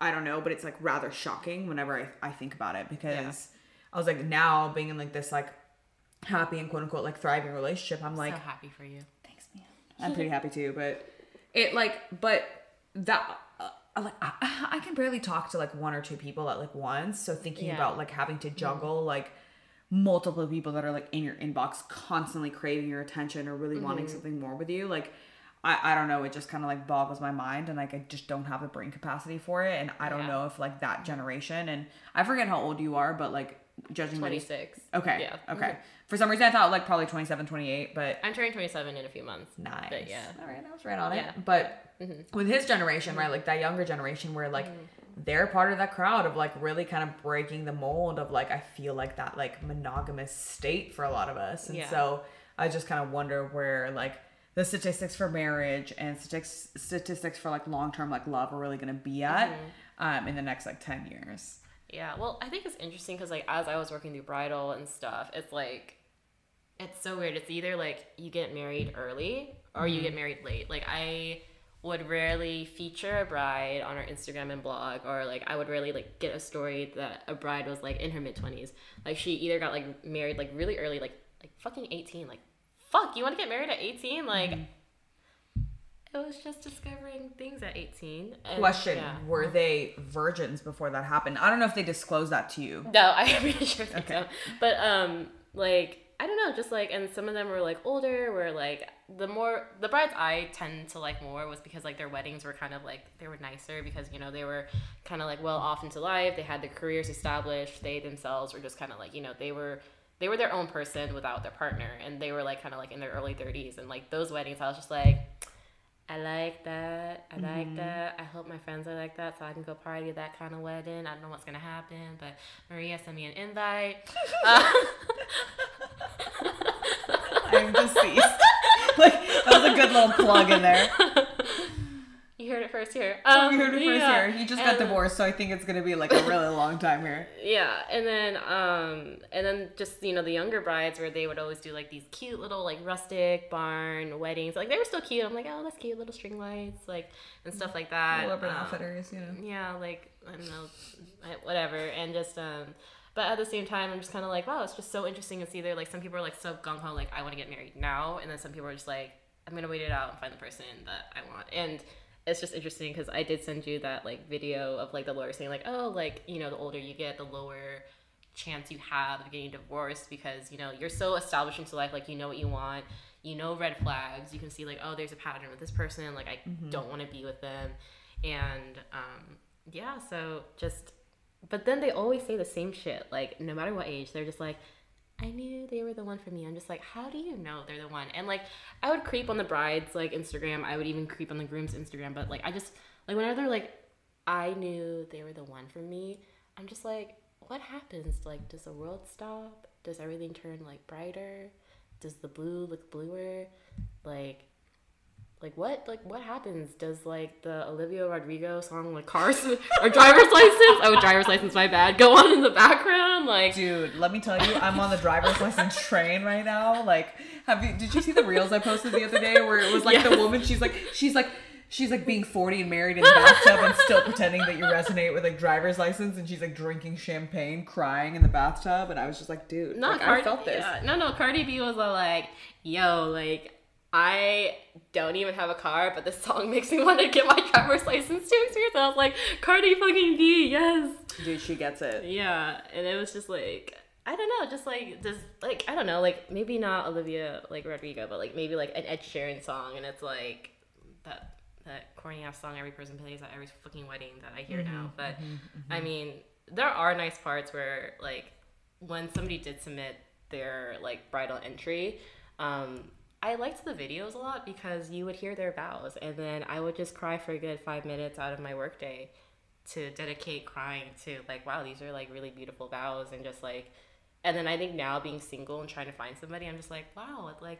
I don't know, but it's like rather shocking whenever I, I think about it because I was like, now being in like this like happy and quote unquote like thriving relationship, I'm like, so happy for you. Thanks man. I'm pretty happy too but it like but that uh, like I, I can barely talk to like one or two people at like once so thinking Yeah. about like having to juggle like multiple people that are like in your inbox constantly craving your attention or really wanting something more with you like I, I don't know it just kind of like boggles my mind and like i just don't have the brain capacity for it and i don't Yeah. know if like that generation and i forget how old you are but like judging by 26 okay yeah okay for some reason i thought like probably 27 28 but i'm turning 27 in a few months Nice. but yeah All right, I was right on Yeah. it. But mm-hmm. with his generation, right, like that younger generation, where like mm-hmm. they're part of that crowd of like really kind of breaking the mold of like I feel like that like monogamous state for a lot of us, and Yeah. so I just kind of wonder where like the statistics for marriage and statistics statistics for like long term like love are really going to be at um, in the next like ten years. Yeah, well, I think it's interesting because like as I was working through bridal and stuff, it's like it's so weird. It's either like you get married early or you get married late. Like I would rarely feature a bride on our Instagram and blog or like I would rarely like get a story that a bride was like in her mid 20s. Like she either got like married like really early like like fucking 18. Like fuck, you want to get married at 18? Like it was just discovering things at 18. And, Question: yeah. Were they virgins before that happened? I don't know if they disclosed that to you. No, I'm pretty sure they Okay. don't. But um, like I don't know, just like and some of them were like older. Where like the more the brides I tend to like more was because like their weddings were kind of like they were nicer because you know they were kind of like well off into life. They had their careers established. They themselves were just kind of like you know they were they were their own person without their partner, and they were like kind of like in their early thirties. And like those weddings, I was just like. I like that. I like that. I hope my friends are like that so I can go party at that kind of wedding. I don't know what's going to happen, but Maria sent me an invite. Uh, I'm deceased. like that was a good little plug in there. you heard it first here. Oh, Um, we heard it first yeah. here. He just got divorced, so I think it's gonna be like a really long time here. Yeah, and then um, and then just you know the younger brides where they would always do like these cute little like rustic barn weddings. Like they were still cute. I'm like, oh, that's cute, little string lights, like and stuff like that. Urban Um, outfitters, you know. yeah, like I don't know, I- whatever, and just um, but at the same time, I'm just kind of like, wow, it's just so interesting to see there. Like some people are like so gung ho, like I want to get married now, and then some people are just like, I'm gonna wait it out and find the person that I want, and it's just interesting because I did send you that like video of like the lawyer saying like, oh, like you know, the older you get, the lower chance you have of getting divorced because you know you're so established into life, like you know what you want. You know red flags. You can see like, oh, there's a pattern with this person. Like I don't want to be with them, and um, yeah so just but then they always say the same shit like no matter what age they're just like i knew they were the one for me. I'm just like how do you know they're the one? And like i would creep on the bride's like instagram. I would even creep on the groom's instagram. But like i just like whenever they're like i knew they were the one for me i'm just like what happens? Like does the world stop? Does everything turn like brighter? Does the blue look bluer? Like like what like what happens does like the olivia rodrigo song like cars or driver's license oh driver's license my bad go on in the background like Dude, let me tell you, I'm on the driver's license train right now. Like, have you? Did you see the reels I posted the other day where it was like the woman? She's like, she's like, she's like being 40 and married in the bathtub and still pretending that you resonate with like driver's license, and she's like drinking champagne, crying in the bathtub, and I was just like, dude, not like, Cardi, I felt this. yeah, no no cardi b was all like yo like I don't even have a car, but this song makes me want to get my driver's license to experience. it. I was like, Cardi fucking B, yes. Dude, she gets it. Yeah, and it was just like I don't know, just like does like I don't know, like maybe not Olivia like Rodrigo, but like maybe like an Ed Sheeran song, and it's like that that corny ass song every person plays at every fucking wedding that I hear mm-hmm, now. But mm-hmm, mm-hmm. I mean, there are nice parts where like when somebody did submit their like bridal entry. Um, I liked the videos a lot because you would hear their vows, and then I would just cry for a good five minutes out of my workday to dedicate crying to like wow these are like really beautiful vows and just like and then i think now being single and trying to find somebody i'm just like wow it like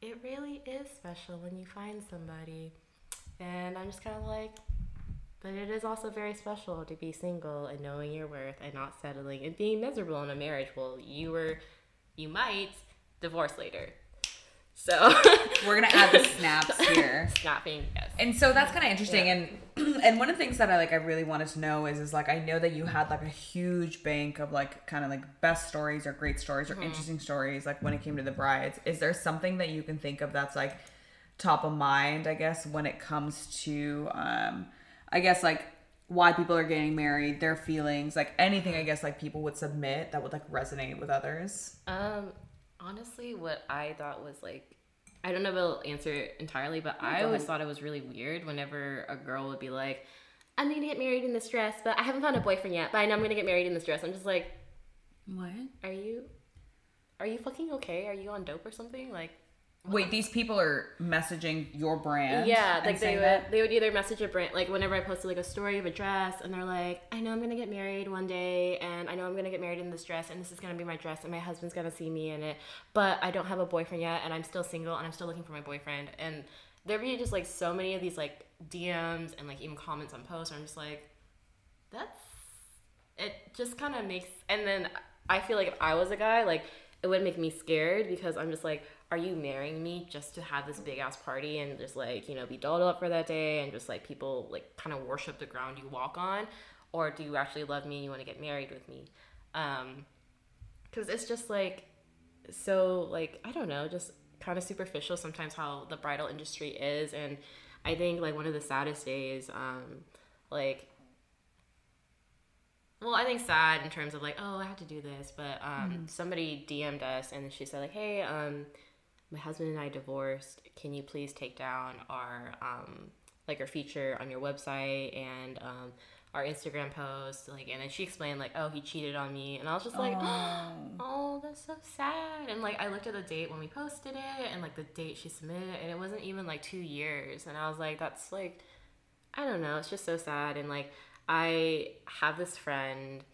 it really is special when you find somebody. And i'm just kind of like but it is also very special to be single and knowing your worth and not settling and being miserable in a marriage. Well you were you might divorce later so We're gonna add the snaps here. snapping yes And so that's kind of interesting, and and one of the things that I like I really wanted to know is is like I know that you had like a huge bank of like kind of like best stories or great stories or Mm-hmm. interesting stories like when it came to the brides. Is there something that you can think of that's like top of mind? I guess when it comes to um, I guess like why people are getting married, their feelings, like anything I guess like people would submit that would like resonate with others. Um, honestly, what I thought was like, I don't know if I'll answer it entirely, but I always thought it was really weird whenever a girl would be like, I'm gonna get married in this dress, but I haven't found a boyfriend yet, but I know I'm gonna get married in this dress. I'm just like, What? are you, are you fucking okay? Are you on dope or something? Like, Wait, these people are messaging your brand. yeah, like they would, that? they would either message a brand, like whenever I posted like a story of a dress, and they're like, I know I'm gonna get married one day, and I know I'm gonna get married in this dress, and this is gonna be my dress, and my husband's gonna see me in it, but I don't have a boyfriend yet, and I'm still single, and I'm still looking for my boyfriend, and there'd be just like so many of these like DMs and like even comments on posts, and I'm just like, that's it just kind of makes and then i feel like if i was a guy like it would make me scared because i'm just like are you marrying me just to have this big ass party and just like you know be dolled up for that day and just like people like kind of worship the ground you walk on? Or do you actually love me and you want to get married with me? Um because it's just like so like i don't know just kind of superficial sometimes how the bridal industry is. And i think like one of the saddest days um like well, I think sad in terms of like, oh, I have to do this, but um, somebody DM'd us and she said like, hey, um, my husband and I divorced. Can you please take down our um, like our feature on your website and um, our Instagram post? Like, and then she explained like, oh, he cheated on me, and I was just like, oh, that's so sad. And like, I looked at the date when we posted it, and like the date she submitted, it, and it wasn't even like two years, and I was like, that's like, I don't know, it's just so sad, and like. I have this friend,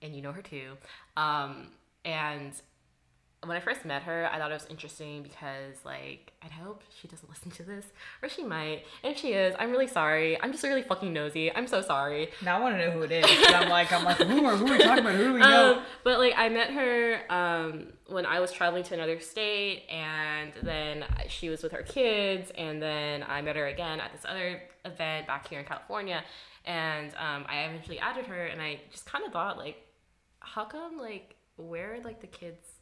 and you know her too. Um, and when I first met her, I thought it was interesting because, like, I hope she doesn't listen to this, or she might. And if she is, I'm really sorry. I'm just really fucking nosy. I'm so sorry. Now I want to know who it is. I'm like, I'm like, who are, who are we talking about? Who do we know? Um, but like I met her um, when I was traveling to another state, and then she was with her kids, and then I met her again at this other event back here in California, and um, I eventually added her, and I just kind of thought like, how come like where are like the kids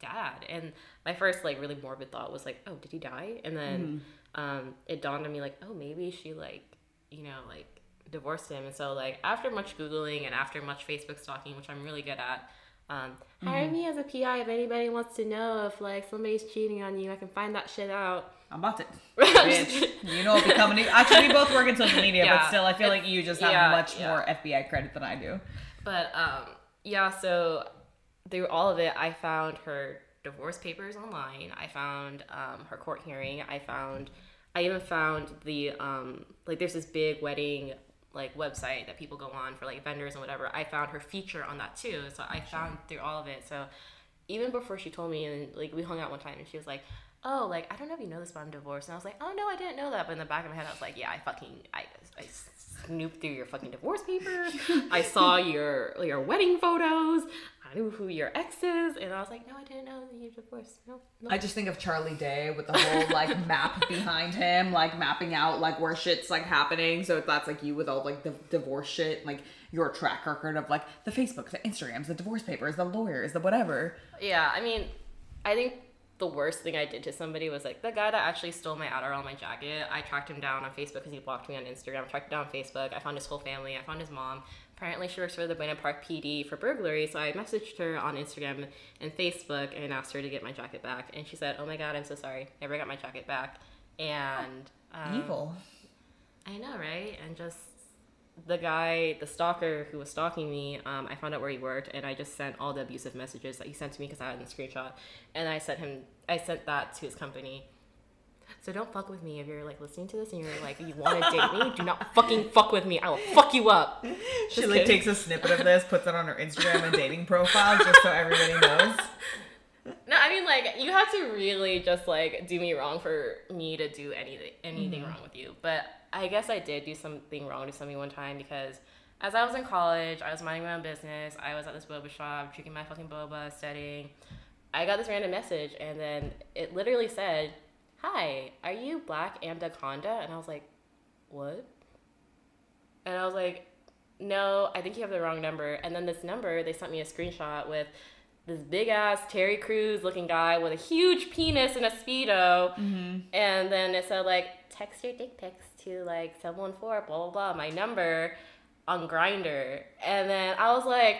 dad. And my first like really morbid thought was like oh did he die? And then um it dawned on me like oh maybe she like you know like divorced him. And so like after much googling and after much facebook stalking which i'm really good at um hire me as a pi if anybody wants to know if like somebody's cheating on you. I can find that shit out. I'm about to. Bitch, you know, becoming actually we both work in social media, Yeah, but still, I feel like you just have yeah, much yeah. more FBI credit than I do. But um, yeah, so through all of it, I found her divorce papers online. I found um, her court hearing. I found, I even found the um, like there's this big wedding like website that people go on for like vendors and whatever. I found her feature on that too. So I found through all of it. So even before she told me, and like we hung out one time, and she was like. Oh, like I don't know if you know this, but I'm divorced. And I was like, oh no, I didn't know that. But in the back of my head, I was like, yeah, I fucking, I, I snooped through your fucking divorce papers. I saw your your wedding photos. Knew who your ex is, and I was like, no, I didn't know that you're divorced. No, no. I just think of Charlie Day with the whole like map behind him, like mapping out like where shit's like happening. So that's like you with all like the divorce shit, like your track record of like the Facebook, the Instagrams, the divorce papers, the lawyers, the whatever. yeah, I mean, I think the worst thing I did to somebody was like the guy that actually stole my Adderall, my jacket. I tracked him down on Facebook because he blocked me on Instagram. I tracked him down on Facebook. I found his whole family. I found his mom. Apparently, she works for the Buena Park PD for burglary. So I messaged her on Instagram and Facebook and asked her to get my jacket back. And she said, "Oh my God, I'm so sorry. Never got my jacket back." And um, Evil. I know, right? And just the guy, the stalker who was stalking me, um, I found out where he worked, and I just sent all the abusive messages that he sent to me because I had the screenshot, and I sent him, I sent that to his company. So don't fuck with me if you're like listening to this and you're like you want to date me. Do not fucking fuck with me. I will fuck you up. She Just like kidding. takes a snippet of this, puts it on her Instagram and dating profile just so everybody knows. No, I mean like you have to really just like do me wrong for me to do anything anything Mm-hmm. wrong with you. But I guess I did do something wrong to somebody one time because as I was in college, I was minding my own business. I was at this boba shop drinking my fucking boba, studying. I got this random message and then it literally said, "Hi, are you Black and Anaconda?" And I was like, "What?" And I was like, no, I think you have the wrong number. And then this number, they sent me a screenshot with this big ass Terry Crews looking guy with a huge penis and a Speedo. Mm-hmm. And then it said, like, text your dick pics to like 714, blah, blah, blah, my number on Grindr. And then I was like,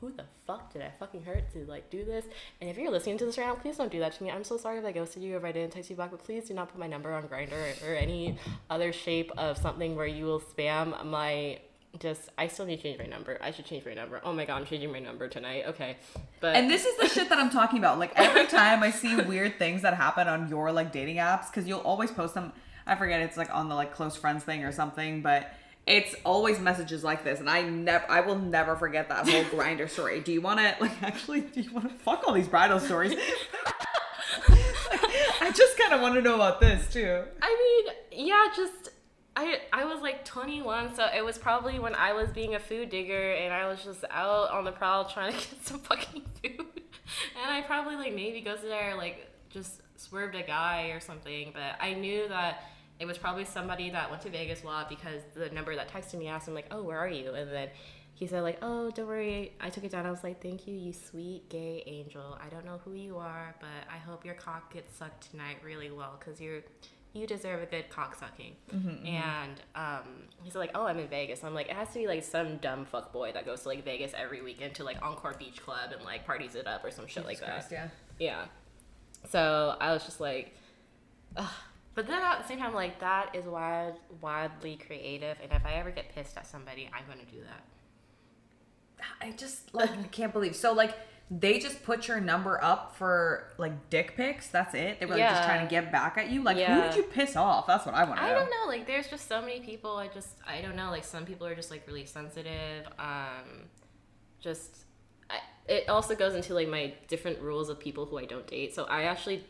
who the fuck did I fucking hurt to like do this? And if you're listening to this right now, please don't do that to me. I'm so sorry if I ghosted you, if I didn't text you back, but please do not put my number on Grindr or, or any other shape of something where you will spam my. Just, I still need to change my number. I should change my number. Oh my god, I'm changing my number tonight. Okay, but And this is the shit that I'm talking about. Like every time I see weird things that happen on your like dating apps, because you'll always post them. I forget it's like on the like close friends thing or something, but it's always messages like this, and I never, I will never forget that whole Grindr story. Do you want to like actually? Do you want to fuck all these bridal stories? I just kind of want to know about this too. I mean, yeah, just I I was like 21, so it was probably when I was being a food digger and I was just out on the prowl trying to get some fucking food. And I probably like maybe goes there like just swerved a guy or something, but I knew that it was probably somebody that went to Vegas a lot because the number that texted me asked him like, "Oh, where are you?" And then he said like, "Oh, don't worry." I took it down. I was like, "Thank you, you sweet gay angel. I don't know who you are, but I hope your cock gets sucked tonight really well because you're you deserve a good cock sucking." And um, he said like, "Oh, I'm in Vegas." I'm like, it has to be like some dumb fuck boy that goes to like Vegas every weekend to like Encore Beach Club and like parties it up or some shit like that. yeah. Yeah. So I was just like, Ugh. But then at the same time, like that is wild, wildly creative, and if I ever get pissed at somebody, I'm gonna do that. I just like I can't believe. So like they just put your number up for like dick pics. That's it. They were like, just trying to get back at you. Like who did you piss off? That's what I want to know. I don't know. Like, there's just so many people. I just, I don't know. Like, some people are just like really sensitive. Um, just, I, it also goes into like my different rules of people who I don't date. So I actually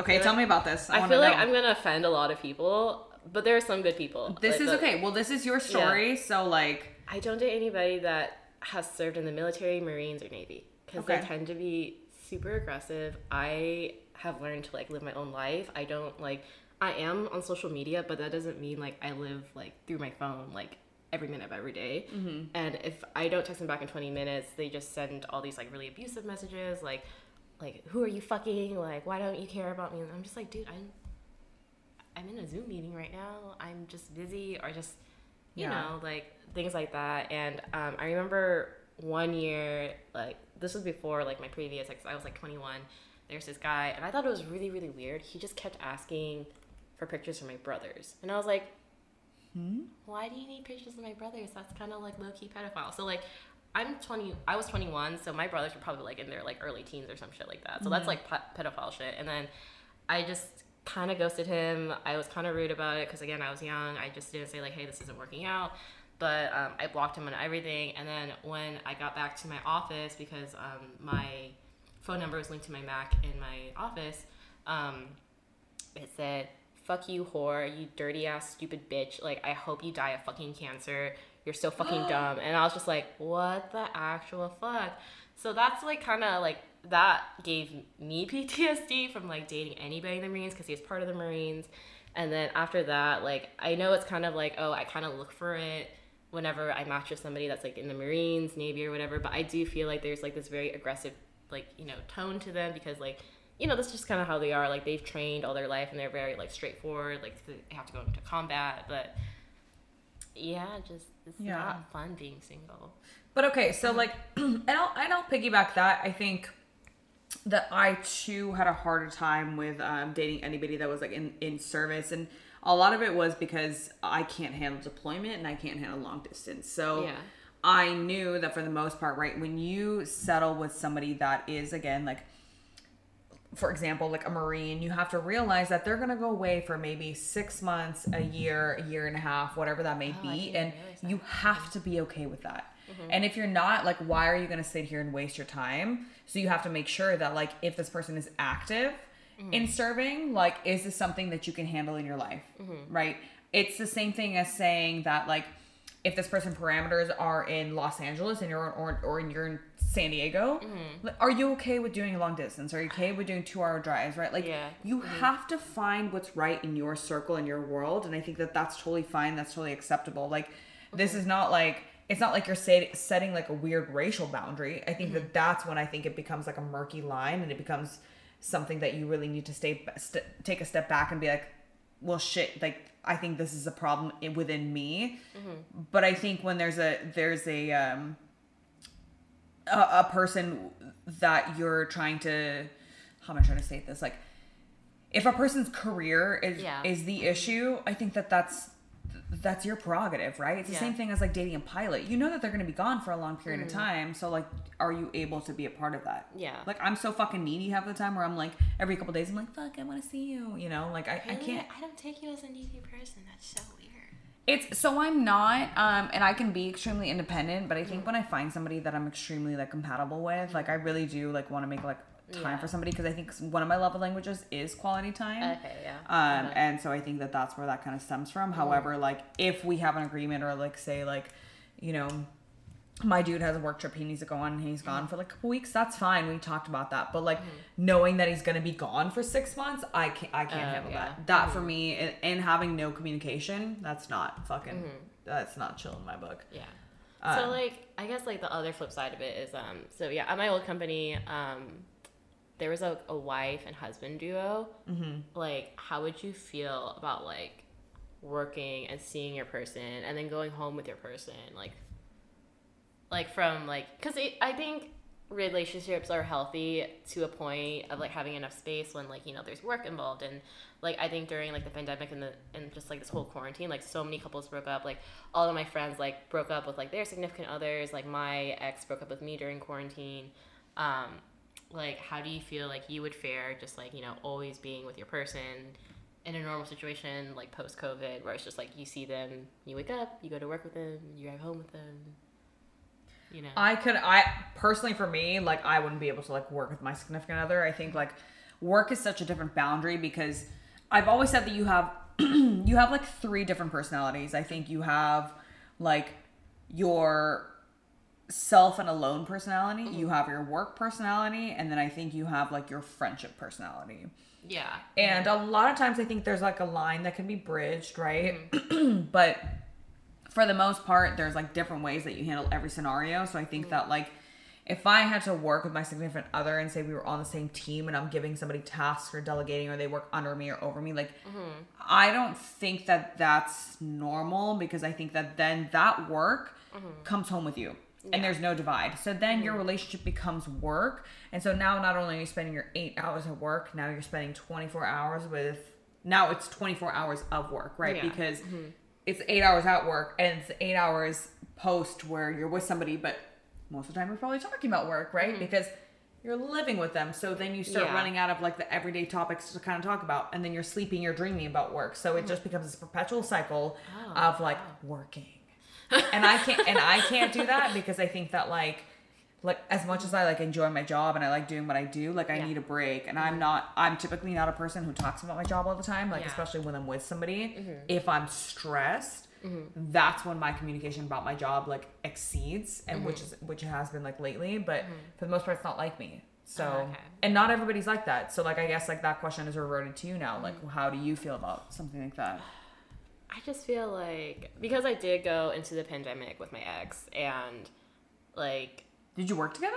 Okay, tell like- me about this. I, I, feel like know. I'm gonna offend a lot of people, but there are some good people. This Like, is but okay. Well, this is your story, so like, I don't date anybody that has served in the military, Marines, or Navy because Okay. they tend to be super aggressive. I have learned to like live my own life. I don't like. I am on social media, but that doesn't mean like I live like through my phone like every minute of every day. Mm-hmm. And if I don't text them back in 20 minutes, they just send all these like really abusive messages like like who are you fucking? Like why don't you care about me? And i'm just like dude i'm i'm in a zoom meeting right now. I'm just busy or just you Yeah. know like things like that. And um, i remember one year like this was before like my previous ex i was like 21 there's this guy and i thought it was really really weird. He just kept asking for pictures from my brothers. And i was like why do you need pictures of my brothers? That's kind of like low key pedophile. So like, I'm 20. I was 21, so my brothers were probably like in their like early teens or some shit like that. So that's like pe- pedophile shit. And then I just kind of ghosted him. I was kind of rude about it because again I was young. I just didn't say like, hey, this isn't working out. But um, I blocked him on everything. And then when I got back to my office because um, my phone number was linked to my Mac in my office, um, it said, fuck you, whore, you dirty ass stupid bitch. Like, I hope you die of fucking cancer. You're so fucking dumb. And I was just like, what the actual fuck? So that's like kind of like, that gave me PTSD from like dating anybody in the Marines because he was part of the Marines. And then after that, like, I know it's kind of like, oh, I kind of look for it whenever I match with somebody that's like in the Marines, Navy, or whatever. But I do feel like there's like this very aggressive, like, you know, tone to them because, like, you know, that's just kind of how they are. Like they've trained all their life and they're very like straightforward. Like they have to go into combat, but yeah, just it's Yeah. not fun being single. But okay, so like, and I'll and I'll piggyback that. I think that I too had a harder time with um, dating anybody that was like in, in service and a lot of it was because I can't handle deployment and I can't handle long distance. So Yeah. I knew that for the most part, right, when you settle with somebody that is again like for example, like a Marine, you have to realize that they're gonna go away for maybe six months, a year, a year and a half, whatever that may Oh, be, and you have to be okay with that. Mm-hmm. And if you're not, like, why are you gonna sit here and waste your time? So you have to make sure that, like, if this person is active Mm-hmm. in serving, like, is this something that you can handle in your life, Mm-hmm. right? It's the same thing as saying that, like, if this person parameters are in Los Angeles and you're or, or you're in San Diego, Mm-hmm. are you okay with doing a long distance? Are you okay with doing two hour drives? Right? Like Yeah. you have to find what's right in your circle in your world, and I think that that's totally fine. That's totally acceptable. Like this is not like it's not like you're set, setting like a weird racial boundary. I think that that's when I think it becomes like a murky line, and it becomes something that you really need to stay st- take a step back and be like, well, shit, like I think this is a problem within me. But I think when there's a there's a um a, a person that you're trying to how am I trying to say this like if a person's career is Yeah. is the issue, I think that that's that's your prerogative, right? It's the Yeah. same thing as like dating a pilot. You know that they're going to be gone for a long period of time, so like are you able to be a part of that? Yeah. Like I'm so fucking needy half the time where I'm like every couple days I'm like fuck I want to see you, you know? Like I, I can't I don't take you as a needy person. That's so weird. it's so I'm not, um, and I can be extremely independent, but I think when I find somebody that I'm extremely like compatible with, like I really do like want to make like time Yeah. for somebody because I think one of my love languages is quality time. Okay, yeah. Um, Uh-huh. and so I think that that's where that kind of stems from. However, like if we have an agreement or like say like, you know, my dude has a work trip he needs to go on and he's gone for like a couple weeks, that's fine. We talked about that. But like knowing that he's gonna be gone for six months, I can't I can't Oh, handle yeah. that. That for me and, and having no communication, that's not fucking that's not chill in my book. Yeah. Um, so like I guess like the other flip side of it is um so yeah at my old company um there was a, a wife and husband duo. Mm-hmm. like how would you feel about like working and seeing your person and then going home with your person? Like like from like because I think relationships are healthy to a point of like having enough space when like you know there's work involved. And like I think during like the pandemic and the and just like this whole quarantine like so many couples broke up. Like all of my friends like broke up with like their significant others. Like my ex broke up with me during quarantine. Um like how do you feel like you would fare just like you know always being with your person in a normal situation like post covid where it's just like you see them you wake up you go to work with them you drive home with them You know. I could I personally for me, like I wouldn't be able to like work with my significant other. I think like work is such a different boundary because I've always said that you have you have like three different personalities. I think you have like your self and alone personality, you have your work personality, and then I think you have like your friendship personality. yeah. And a lot of times I think there's like a line that can be bridged, right? Mm-hmm. but for the most part, there's like different ways that you handle every scenario. So I think Mm-hmm. that like if I had to work with my significant other and say we were on the same team and I'm giving somebody tasks or delegating or they work under me or over me, like Mm-hmm. I don't think that that's normal because I think that then that work Mm-hmm. comes home with you. And there's no divide. So then your mm. relationship becomes work. And so now not only are you spending your eight hours at work, now you're spending 24 hours with, now it's 24 hours of work, right? Yeah. Because mm-hmm. it's eight hours at work and it's eight hours post where you're with somebody, but most of the time you're probably talking about work, right? Mm-hmm. Because you're living with them. So then you start Yeah. running out of like the everyday topics to kind of talk about. And then you're sleeping, you're dreaming about work. So it mm. just becomes this perpetual cycle Oh, of like working. And I can't and I can't do that because I think that like like as much as I like enjoy my job and I like doing what I do, like I Yeah. need a break. And I'm not I'm typically not a person who talks about my job all the time, like Yeah. especially when I'm with somebody. Mm-hmm. If I'm stressed, mm-hmm. that's when my communication about my job like exceeds and mm-hmm. which is which it has been like lately, but for the most part it's not like me. So Oh, okay. and not everybody's like that. So like I guess like that question is reverted to you now. Like Mm-hmm. how do you feel about something like that? I just feel like because I did go into the pandemic with my ex and like Did you work together?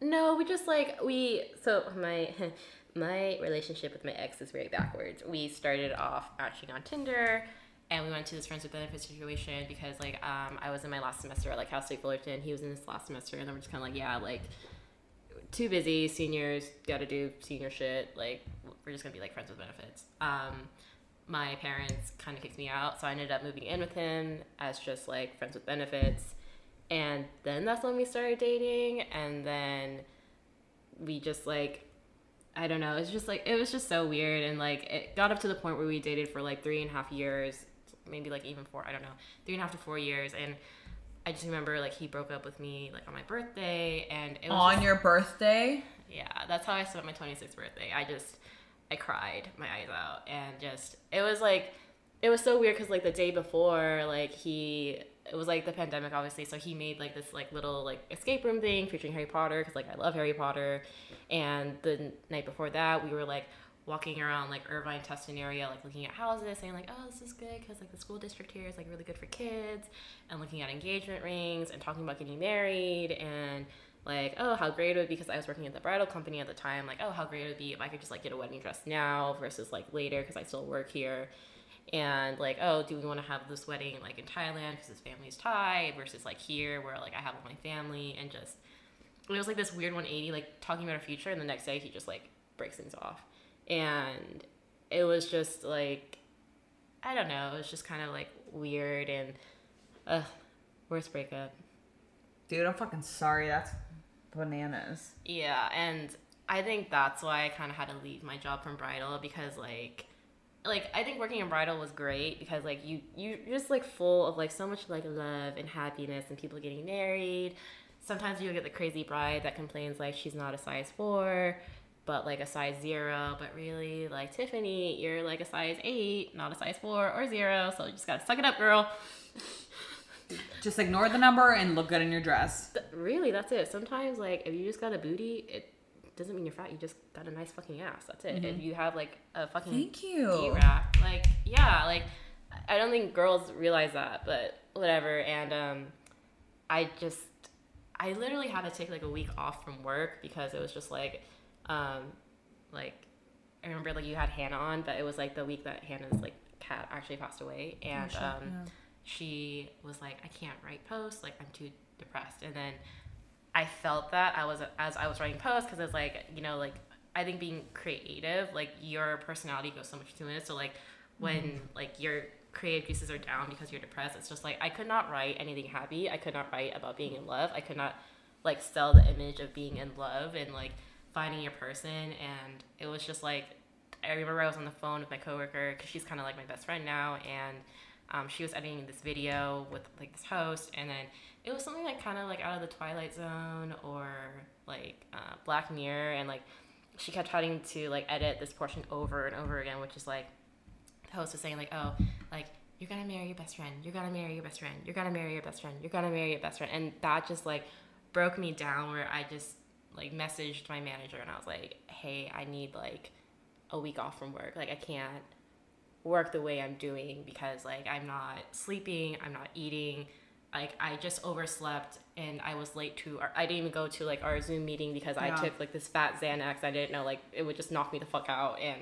no, we just like we so my my relationship with my ex is very backwards. We started off matching on Tinder and we went to this friends with benefits situation because like um I was in my last semester at like Cal State Fullerton, he was in his last semester and then we're just kinda like, yeah, like too busy, seniors gotta do senior shit, like we're just gonna be like friends with benefits. Um my parents kind of kicked me out, so I ended up moving in with him as just like friends with benefits. And then that's when we started dating, and then we just like, I don't know, it's just like, it was just so weird. And like, it got up to the point where we dated for like three and a half years, maybe like even four, I don't know, three and a half to four years. And I just remember like he broke up with me like on my birthday, and it was On just- your birthday? yeah, that's how I spent my 26th birthday. I just, I cried my eyes out, and just, it was like, it was so weird because like the day before, like he, it was like the pandemic, obviously, so he made like this like little like escape room thing featuring Harry Potter because like I love Harry Potter, and the night before that, we were like walking around like Irvine Tustin area, like looking at houses, saying like, oh, this is good because like the school district here is like really good for kids, and looking at engagement rings and talking about getting married and like, oh, how great it would be because I was working at the bridal company at the time. Like, oh, how great it would be if I could just like get a wedding dress now versus like later because I still work here. And like, oh, do we want to have this wedding like in Thailand because his family's Thai versus like here where like I have all my family and just it was like this weird 180 like talking about our future and the next day he just like breaks things off and it was just like I don't know, it was just kind of like weird and uh worst breakup. Dude, I'm fucking sorry. That's bananas. Yeah, and I think that's why I kind of had to leave my job from bridal because like like I think working in bridal was great because like you you you're just like full of like so much like love and happiness and people getting married. Sometimes you get the crazy bride that complains like she's not a size 4 but like a size 0, but really like Tiffany, you're like a size 8, not a size 4 or 0, so you just got to suck it up, girl. Just ignore the number and look good in your dress. Really, that's it. Sometimes, like, if you just got a booty, it doesn't mean you're fat. You just got a nice fucking ass. That's it. If you have like a fucking Thank you. D-rack, like, yeah, like, I don't think girls realize that, but whatever. And um, I just, I literally had to take like a week off from work because it was just like, um, like, I remember like you had Hannah on, but it was like the week that Hannah's like cat actually passed away, and shit, um, yeah. She was like, I can't write posts, like I'm too depressed. And then I felt that I was as I was writing posts because it's like you know like I think being creative, like your personality goes so much into it. So like when mm-hmm. like your creative pieces are down because you're depressed, it's just like I could not write anything happy. I could not write about being in love. I could not like sell the image of being in love and like finding your person. And it was just like I remember I was on the phone with my coworker because she's kind of like my best friend now, and um, she was editing this video with like this host, and then it was something like kind of like out of the Twilight Zone or like uh, Black Mirror, and like she kept having to like edit this portion over and over again, which is like the host was saying like, oh, like you're gonna marry your best friend, you're gonna marry your best friend, you're gonna marry your best friend, you're gonna marry your best friend, and that just like broke me down where I just like messaged my manager and I was like, hey, I need like a week off from work, like I can't work the way I'm doing because like I'm not sleeping, I'm not eating. Like I just overslept and I was late to our, I didn't even go to like our Zoom meeting because Yeah. I took like this fat Xanax. I didn't know like it would just knock me the fuck out and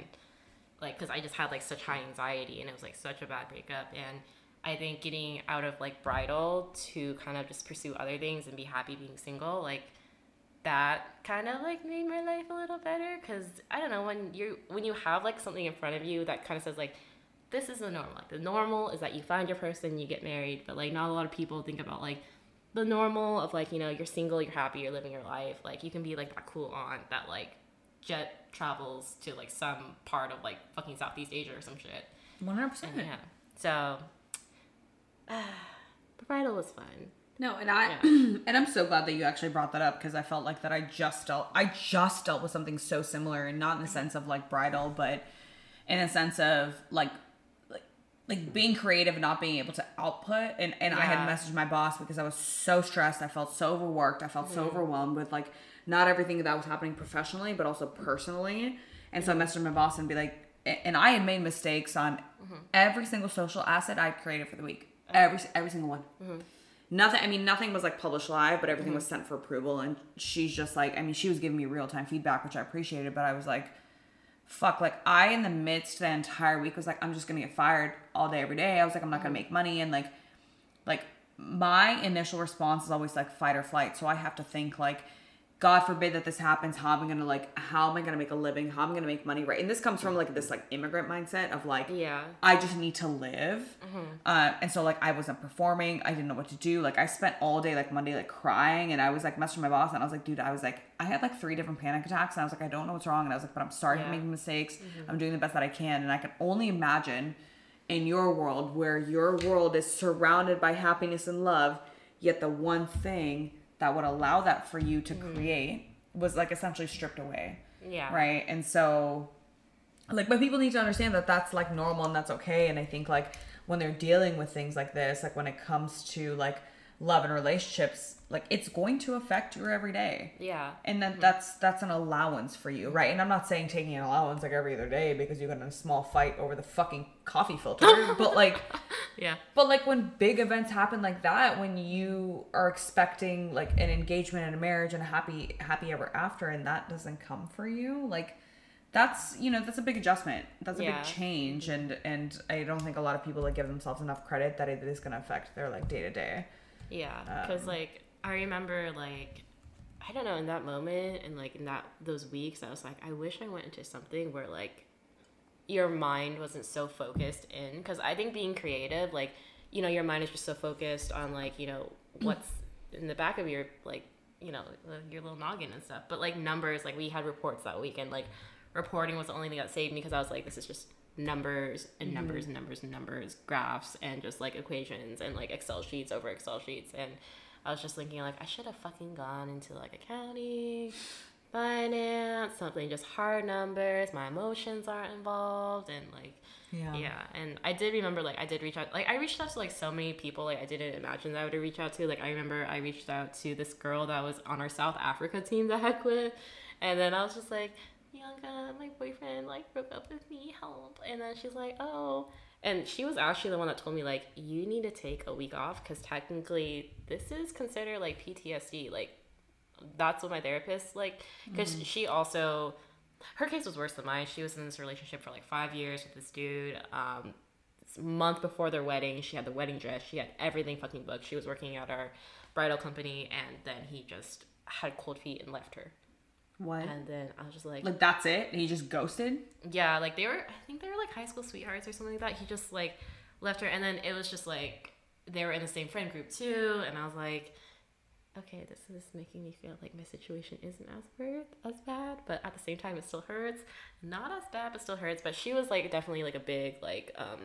like because I just had like such high anxiety and it was like such a bad breakup and I think getting out of like bridal to kind of just pursue other things and be happy being single like that kind of like made my life a little better because I don't know when you when you have like something in front of you that kind of says like this is the normal like the normal is that you find your person you get married but like not a lot of people think about like the normal of like you know you're single you're happy you're living your life. Like you can be like that cool aunt that like jet travels to like some part of like fucking Southeast Asia or some shit. One hundred percent. yeah. So bridal was fun. No, and I Yeah. and I'm so glad that you actually brought that up because I felt like that I just dealt I just dealt with something so similar and not in the mm-hmm. sense of like bridal, but in a sense of like like being creative and not being able to output and and I had messaged my boss because I was so stressed, I felt so overworked, I felt so overwhelmed with like not everything that was happening professionally but also personally. And so I messaged my boss and be like and I had made mistakes on mm-hmm. every single social asset I created for the week. Every every single one. Mm-hmm. Nothing i mean nothing was like published live but everything mm-hmm. was sent for approval and she's just like i mean she was giving me real-time feedback which i appreciated but i was like fuck like i in the midst the entire week was like i'm just gonna get fired all day every day. I was like i'm not gonna mm-hmm. make money. And like like my initial response is always like fight or flight. So i have to think like god forbid that this happens how am i gonna like how am i gonna make a living how am i gonna make money right and this comes from like this like immigrant mindset of like yeah I just need to live. Uh, and so like I wasn't performing. I didn't know what to do. Like I spent all day like Monday like crying and I was like messaging my boss and I was like, dude, I was like I had like three different panic attacks and I was like, I don't know what's wrong. And I was like, but I'm sorry Yeah. for making mistakes. I'm doing the best that I can. And I can only imagine in your world where your world is surrounded by happiness and love, yet the one thing that would allow that for you to mm-hmm. create was like essentially stripped away. Yeah. Right? And so like but people need to understand that that's like normal and that's okay. And i think like when they're dealing with things like this like when it comes to like love and relationships like it's going to affect your everyday. Yeah. And then mm-hmm. that's that's an allowance for you right? And i'm not saying taking an allowance like every other day because you got in a small fight over the fucking coffee filter. But like yeah. but like when big events happen like that, when you are expecting like an engagement and a marriage and a happy happy ever after and that doesn't come for you, like that's you know, that's a big adjustment. That's a Yeah. big change. And and I don't think a lot of people like give themselves enough credit that it is gonna affect their like day to day. Yeah, because Um, like I remember like I don't know in that moment and like in that those weeks I was like I wish I went into something where like your mind wasn't so focused in because I think being creative like you know your mind is just so focused on like you know what's in the back of your like you know uh, your little noggin and stuff. But like numbers like we had reports that week and like reporting was the only thing that saved me because I was like this is just numbers and mm-hmm. numbers and numbers and numbers graphs and just like equations and like excel sheets over excel sheets. And i was just thinking like i should have fucking gone into like accounting finance something just hard numbers. My emotions aren't involved and like Yeah. yeah. And i did remember like i did reach out like i reached out to like so many people like i didn't imagine that i would reach out to. Like i remember i reached out to this girl that was on our south africa team that i quit. And then i was just like Bianca, my boyfriend like broke up with me, help. And then she's like, oh. And she was actually the one that told me like, you need to take a week off because technically this is considered like PTSD. Like, that's what my therapist like because she also her case was worse than mine. She was in this relationship for like five years with this dude. Um, this month before their wedding, she had the wedding dress. She had everything fucking booked. She was working at our bridal company, and then he just had cold feet and left her. What? And then I was just like, Like that's it? He just ghosted? yeah, like they were. I think they were like high school sweethearts or something like that. He just like left her, and then it was just like they were in the same friend group too. And I was like, okay, this is making me feel like my situation isn't as bad, as bad, but at the same time, it still hurts. Not as bad, but still hurts. But she was like definitely like a big like um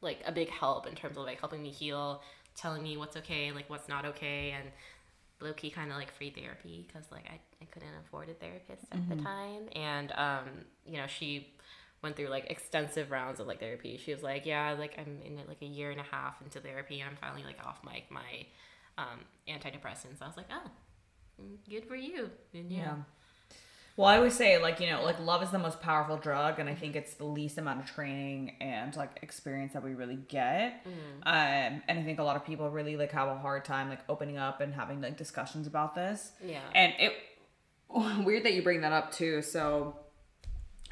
like a big help in terms of like helping me heal, telling me what's okay, like what's not okay, and low key kind of like free therapy because like I, I couldn't afford a therapist at the time, and um you know she went through like extensive rounds of like therapy. She was like, yeah, like I'm in like a year and a half into therapy, and I'm finally like off my my um, antidepressants. I was like, oh, mm, good for you. And yeah. Yeah. Well, I always say like you know like love is the most powerful drug, and I think it's the least amount of training and like experience that we really get. Um, and I think a lot of people really like have a hard time like opening up and having like discussions about this. Yeah. And it weird that you bring that up too. So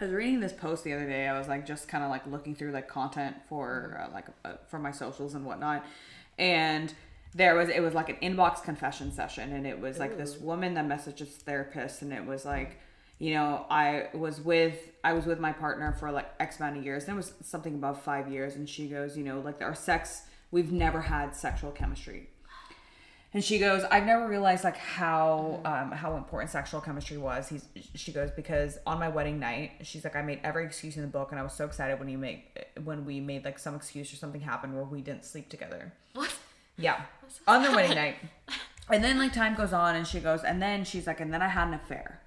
I was reading this post the other day. I was like just kind of like looking through like content for uh, like uh, for my socials and whatnot, and there was it was like an inbox confession session, and it was like this woman that messaged this therapist, and it was like. You know, I was with I was with my partner for like X amount of years, and it was something above five years. And she goes, you know, like our sex, we've never had sexual chemistry. And she goes, I've never realized like how um, how important sexual chemistry was. He's she goes because on my wedding night, she's like I made every excuse in the book, and I was so excited when you make when we made like some excuse or something happened where we didn't sleep together. What? Yeah, so on the wedding night. And then like time goes on, and she goes, and then she's like, and then I had an affair.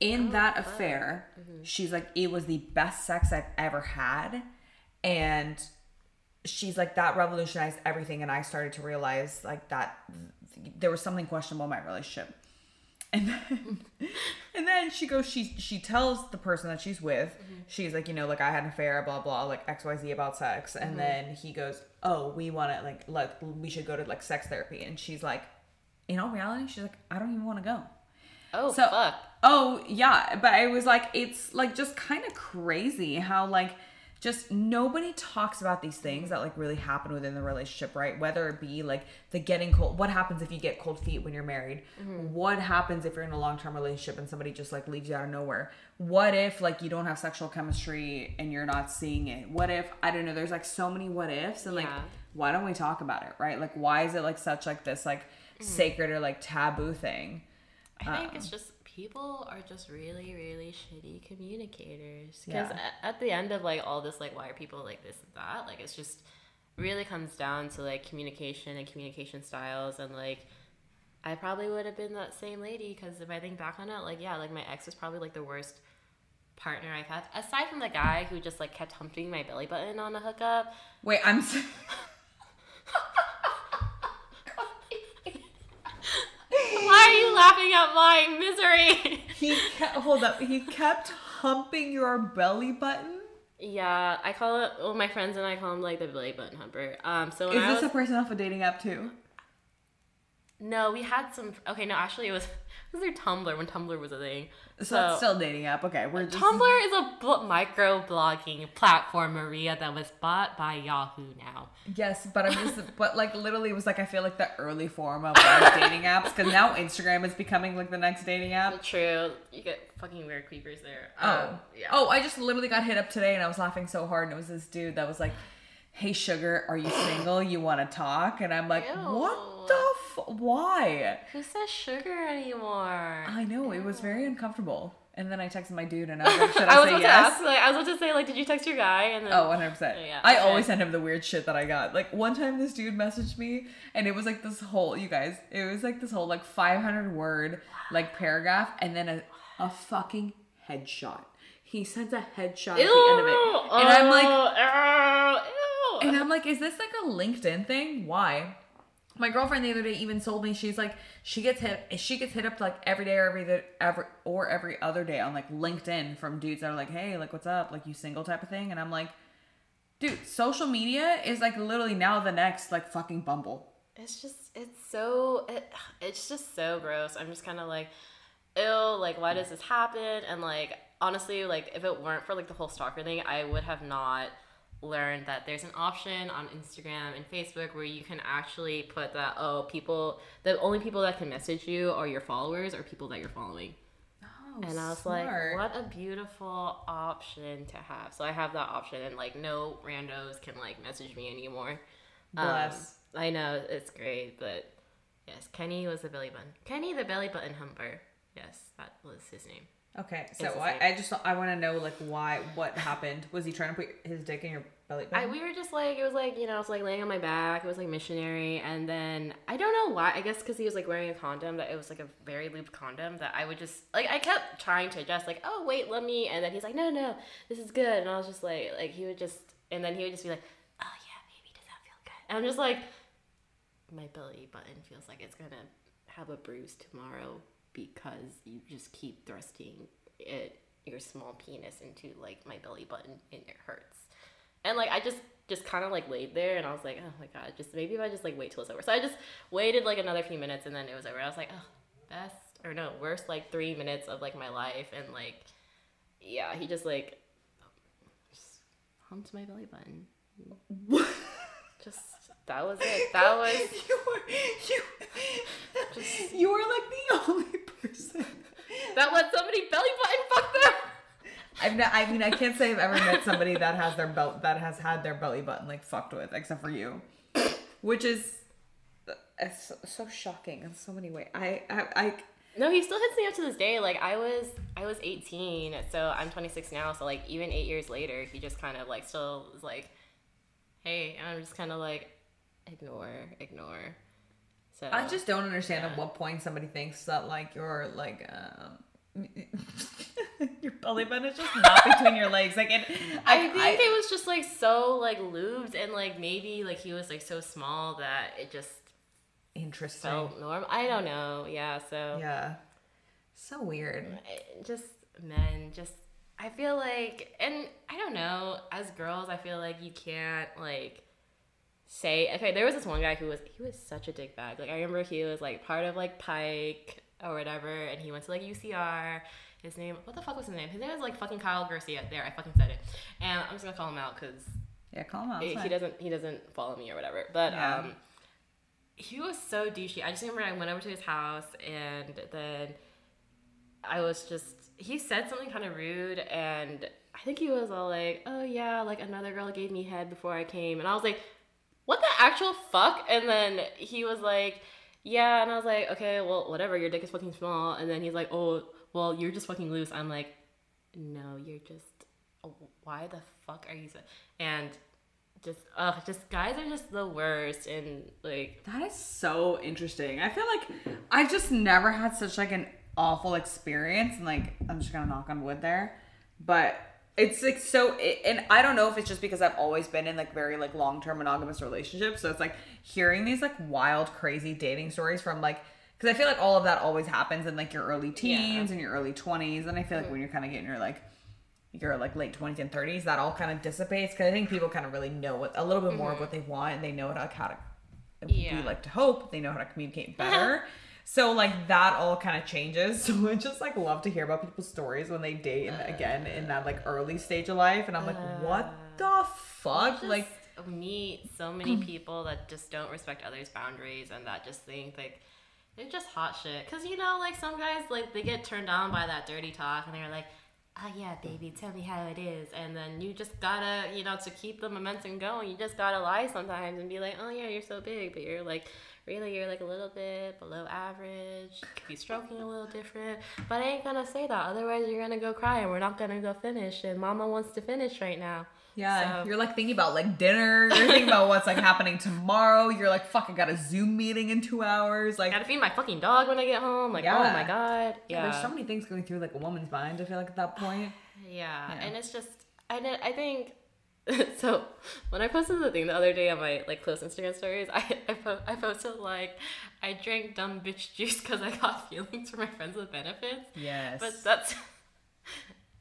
In that affair, she's like, it was the best sex I've ever had, and she's like that revolutionized everything and i started to realize like that there was something questionable in my relationship. And then, and then she goes she she tells the person that she's with mm-hmm. she's like you know like i had an affair blah blah like xyz about sex. And mm-hmm. then he goes oh we want to like like we should go to like sex therapy. And she's like in all reality she's like i don't even want to go. Oh, so fuck. oh yeah but i was like it's like just kind of crazy how like just nobody talks about these things that like really happen within the relationship right? Whether it be like the getting cold what happens if you get cold feet when you're married? Mm-hmm. What happens if you're in a long-term relationship and somebody just like leaves you out of nowhere? What if like you don't have sexual chemistry and you're not seeing it? What if i don't know there's like so many what ifs and like Yeah. why don't we talk about it right? Like why is it like such like this like mm. sacred or like taboo thing? I think uh, it's just people are just really, really shitty communicators. Because Yeah. at the end of like all this, like, why are people like this and that? Like, it's just really comes down to like communication and communication styles. And like, I probably would have been that same lady because if I think back on it, like, yeah, like my ex was probably like the worst partner I've had. Aside from the guy who just like kept humping my belly button on a hookup. wait i'm s- Why are you laughing at my misery? he kept, hold up he kept humping your belly button Yeah, I call it. Well, my friends and I call him like the belly button humper. Um, so when is I this was a person off a dating app too no, we had some. Okay, no, actually, it was it was their Tumblr when Tumblr was a thing. so, that's still dating app okay we're just Tumblr is a blo- micro blogging platform, Maria, that was bought by Yahoo now. Yes, but I'm just, but like literally, it was like I feel like the early form of like dating apps because now Instagram is becoming like the next dating app. True, you get fucking weird creepers there. Oh, Um, yeah. oh! I just literally got hit up today, and I was laughing so hard, and it was this dude that was like, "Hey, sugar, are you single? You want to talk?" And I'm like, Ew. "What the? F- why?" who says sugar anymore? I know it was very uncomfortable. And then I texted my dude, and I was like, "Should I I, was say about yes?" to ask, like, I was about to say, like, did you text your guy? And then, Oh, 100%. Yeah, I okay. always send him the weird shit that I got. Like, one time this dude messaged me, and it was like this whole, you guys, it was like this whole, like, 500 word, like, paragraph, and then a, a fucking headshot. He sends a headshot at the end of it. And I'm like, oh, ew, ew. and I'm like, is this like a LinkedIn thing? Why? My girlfriend the other day even told me she's like she gets hit she gets hit up like every day or every every or every other day on like LinkedIn from dudes that are like, hey, like what's up, like you single type of thing, and I'm like, dude, social media is like literally now the next like fucking Bumble. It's just it's so it, it's just so gross. I'm just kind of like, ill Like, why does this happen? And like, honestly, like if it weren't for like the whole stalker thing, I would have not learned that there's an option on Instagram and Facebook where you can actually put that oh people the only people that can message you are your followers or people that you're following. Oh, And I was like, what a beautiful option to have. So I have that option, and like no randos can like message me anymore. Um, Bless. I know it's great, but yes, Kenny was the belly button. Kenny the belly button humper. Yes, that was his name. Okay, so I. I just I want to know like why what happened. Was he trying to put his dick in your belly I, button? we were just like it was like you know I was like laying on my back. It was like missionary, and then I don't know why. I guess because he was like wearing a condom that it was like a very lubed condom that I would just like I kept trying to adjust like oh wait let me and then he's like no no this is good and I was just like like he would just and then he would just be like oh yeah baby does that feel good and I'm just like my belly button feels like it's gonna have a bruise tomorrow because you just keep thrusting it your small penis into like my belly button and it hurts and like I just just kind of like laid there and I was like, oh my god, just maybe if I just like wait till it's over. So I just waited like another few minutes and then it was over. I was like, oh, best or no, worst like three minutes of like my life and like, yeah, he just like just humped my belly button. Just that was it. That was you were you, you were like the only person. that was somebody belly button fuck them. I've not, I mean I can't say I've ever met somebody that has their belt that has had their belly button like fucked with except for you, which is uh, it's so, so shocking in so many ways. I I, I No, he still hits me up to this day. Like I was, I was 18, so I'm 26 now. So like even eight years later, he just kind of like still is like, hey, and I'm just kind of like, ignore, ignore. So I just don't understand at what point somebody thinks that like you're like um your belly button is just not between your legs. Like it, I think it was just like so like lubed and like maybe like he was like so small that it just interesting. felt normal. I don't know. Yeah. So Yeah, so weird. Just men just i feel like and i don't know as girls i feel like you can't like say okay there was this one guy who was he was such a dick bag like i remember he was like part of like pike or whatever and he went to like ucr his name what the fuck was his name? His name was like fucking kyle garcia. There i fucking said it. And i'm just gonna call him out because Yeah, call him out. he he doesn't he doesn't follow me or whatever. But Yeah. um he was so douchey. I just remember i went over to his house and then i was just he said something kind of rude and i think he was all like oh yeah like another girl gave me head before i came. And i was like what the actual fuck? And then he was like yeah. And i was like okay well whatever. Your dick is fucking small. And then he's like oh well you're just fucking loose. I'm like no you're just why the fuck are you so and just ugh just guys are just the worst. And like That is so interesting. I feel like I've just never had such like an awful experience, and like I'm just gonna knock on wood there, but it's like so. And I don't know if it's just because I've always been in like very like long term monogamous relationships, so it's like hearing these like wild, crazy dating stories from like. Because I feel like all of that always happens in like your early teens and your early 20s. And I feel like mm-hmm. when you're kind of getting your like your like late 20s and 30s that all kind of dissipates because i think people kind of really know what a little bit more of what mm-hmm. they want and they know how, how to Yeah. we like to hope they know how to communicate uh-huh. better so like that all kind of changes. So i just like love to hear about people's stories when they date and again in that like early stage of life and i'm like what the fuck? Just like meet so many mm. people that just don't respect others boundaries and that just think like they're just hot shit. Because you know like some guys like they get turned on by that dirty talk and they're like oh yeah baby tell me how it is. And then you just gotta you know to keep the momentum going you just gotta lie sometimes and be like oh yeah you're so big but you're like really you're like a little bit below average could be stroking a little different but i ain't gonna say that otherwise you're gonna go cry and we're not gonna go finish and mama wants to finish right now Yeah, So- you're like thinking about like dinner. You're thinking about what's like happening tomorrow. You're like, fuck, I got a Zoom meeting in two hours. Like, gotta feed my fucking dog when I get home. Like, oh my god. yeah, Yeah. there's so many things going through like a woman's mind. I feel like at that point. yeah. Yeah. And it's just, I, did- I think, so when I posted the thing the other day on my like close Instagram stories, I, I, po- I posted like, I drank dumb bitch juice because I got feelings for my friends with benefits. Yes. But that's,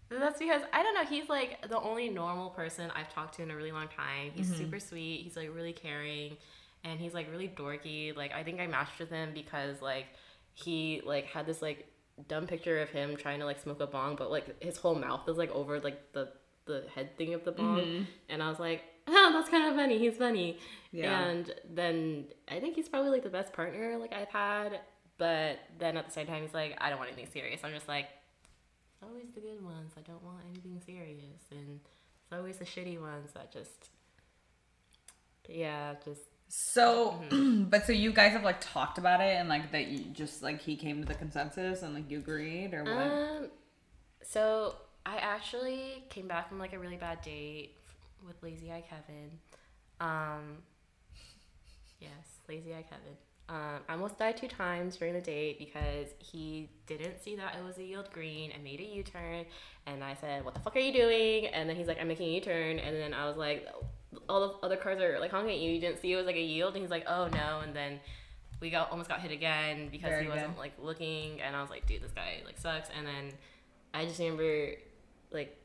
that's because, I don't know, he's like the only normal person I've talked to in a really long time. He's Mm-hmm. super sweet. He's like really caring. And he's like really dorky. Like, I think I matched with him because like, he like had this like dumb picture of him trying to like smoke a bong, but like his whole mouth is like over like the the head thing of the bong, Mm-hmm. and I was like, oh, that's kind of funny. He's funny. Yeah. And then I think he's probably like the best partner like I've had, but then at the same time he's like, I don't want anything serious. I'm just like, it's always the good ones. I don't want anything serious, and it's always the shitty ones that just, yeah, just so but so you guys have like talked about it and like that you just like he came to the consensus and like you agreed or what Um, So I actually came back from like a really bad date with Lazy Eye Kevin. Um, yes, Lazy Eye Kevin. Um, I almost died two times during the date because he didn't see that it was a yield green and made a U turn. And I said, What the fuck are you doing? And then he's like, I'm making a U turn. And then I was like, All the other cars are like honking at you. You didn't see it was like a yield. And he's like, Oh no. And then we got almost got hit again because Very he wasn't good. like looking. And I was like, Dude, this guy like sucks. And then I just remember like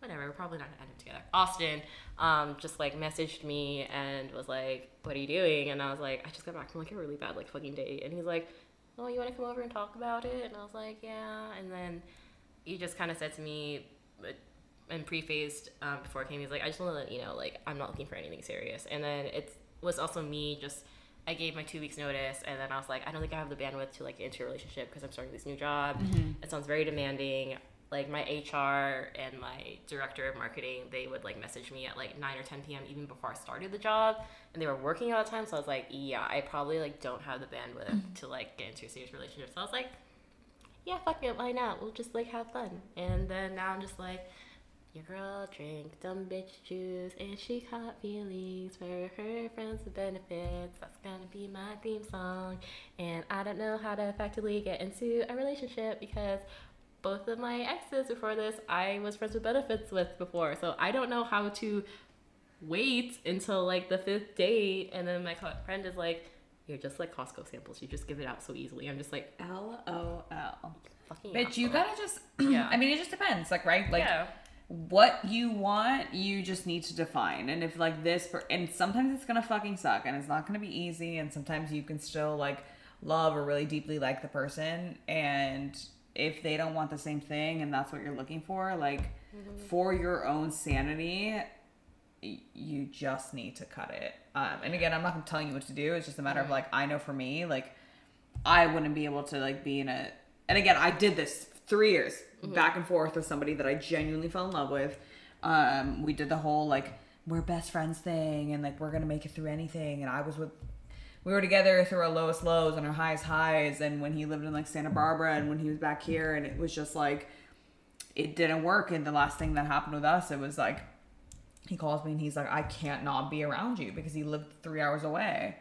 whatever, we're probably not gonna end up together. Austin, um, just like messaged me and was like, "What are you doing?" And I was like, "I just got back from like a really bad like fucking date." And he's like, "Oh, you want to come over and talk about it?" And I was like, "Yeah." And then he just kind of said to me, but- and prefaced um, before it came, he's like, "I just want to let you know, like, I'm not looking for anything serious." And then it was also me just. I gave my two weeks notice, and then I was like, I don't think I have the bandwidth to like enter a relationship because I'm starting this new job. Mm-hmm. It sounds very demanding. Like my HR and my director of marketing, they would like message me at like 9 or 10 p.m. even before I started the job, and they were working all the time. So I was like, yeah, I probably like don't have the bandwidth mm-hmm. to like get into a serious relationship. So I was like, yeah, fuck it, why not? We'll just like have fun. And then now I'm just like, your girl drank dumb bitch juice and she caught feelings for her friends with benefits. That's gonna be my theme song. And I don't know how to effectively get into a relationship because both of my exes before this I was friends with benefits with before. So I don't know how to wait until like the fifth date. And then my friend is like, you're just like Costco samples. You just give it out so easily. I'm just like, LOL. fucking Bitch, you gotta just. Yeah. I mean, it just depends. Like, right? Like, yeah. What you want, you just need to define. And if like this, per- and sometimes it's gonna fucking suck, and it's not gonna be easy. And sometimes you can still like love or really deeply like the person, and if they don't want the same thing, and that's what you're looking for, like for your own sanity, you just need to cut it. Um, and again, I'm not telling you what to do. It's just a matter of like I know for me, like I wouldn't be able to like be in a and again I did this three years back and forth with somebody that I genuinely fell in love with. Um, we did the whole like we're best friends thing and like we're gonna make it through anything and I was with we were together through our lowest lows and our highest highs and when he lived in like Santa Barbara and when he was back here and it was just like it didn't work and the last thing that happened with us it was like he calls me and he's like I can't not be around you because he lived three hours away.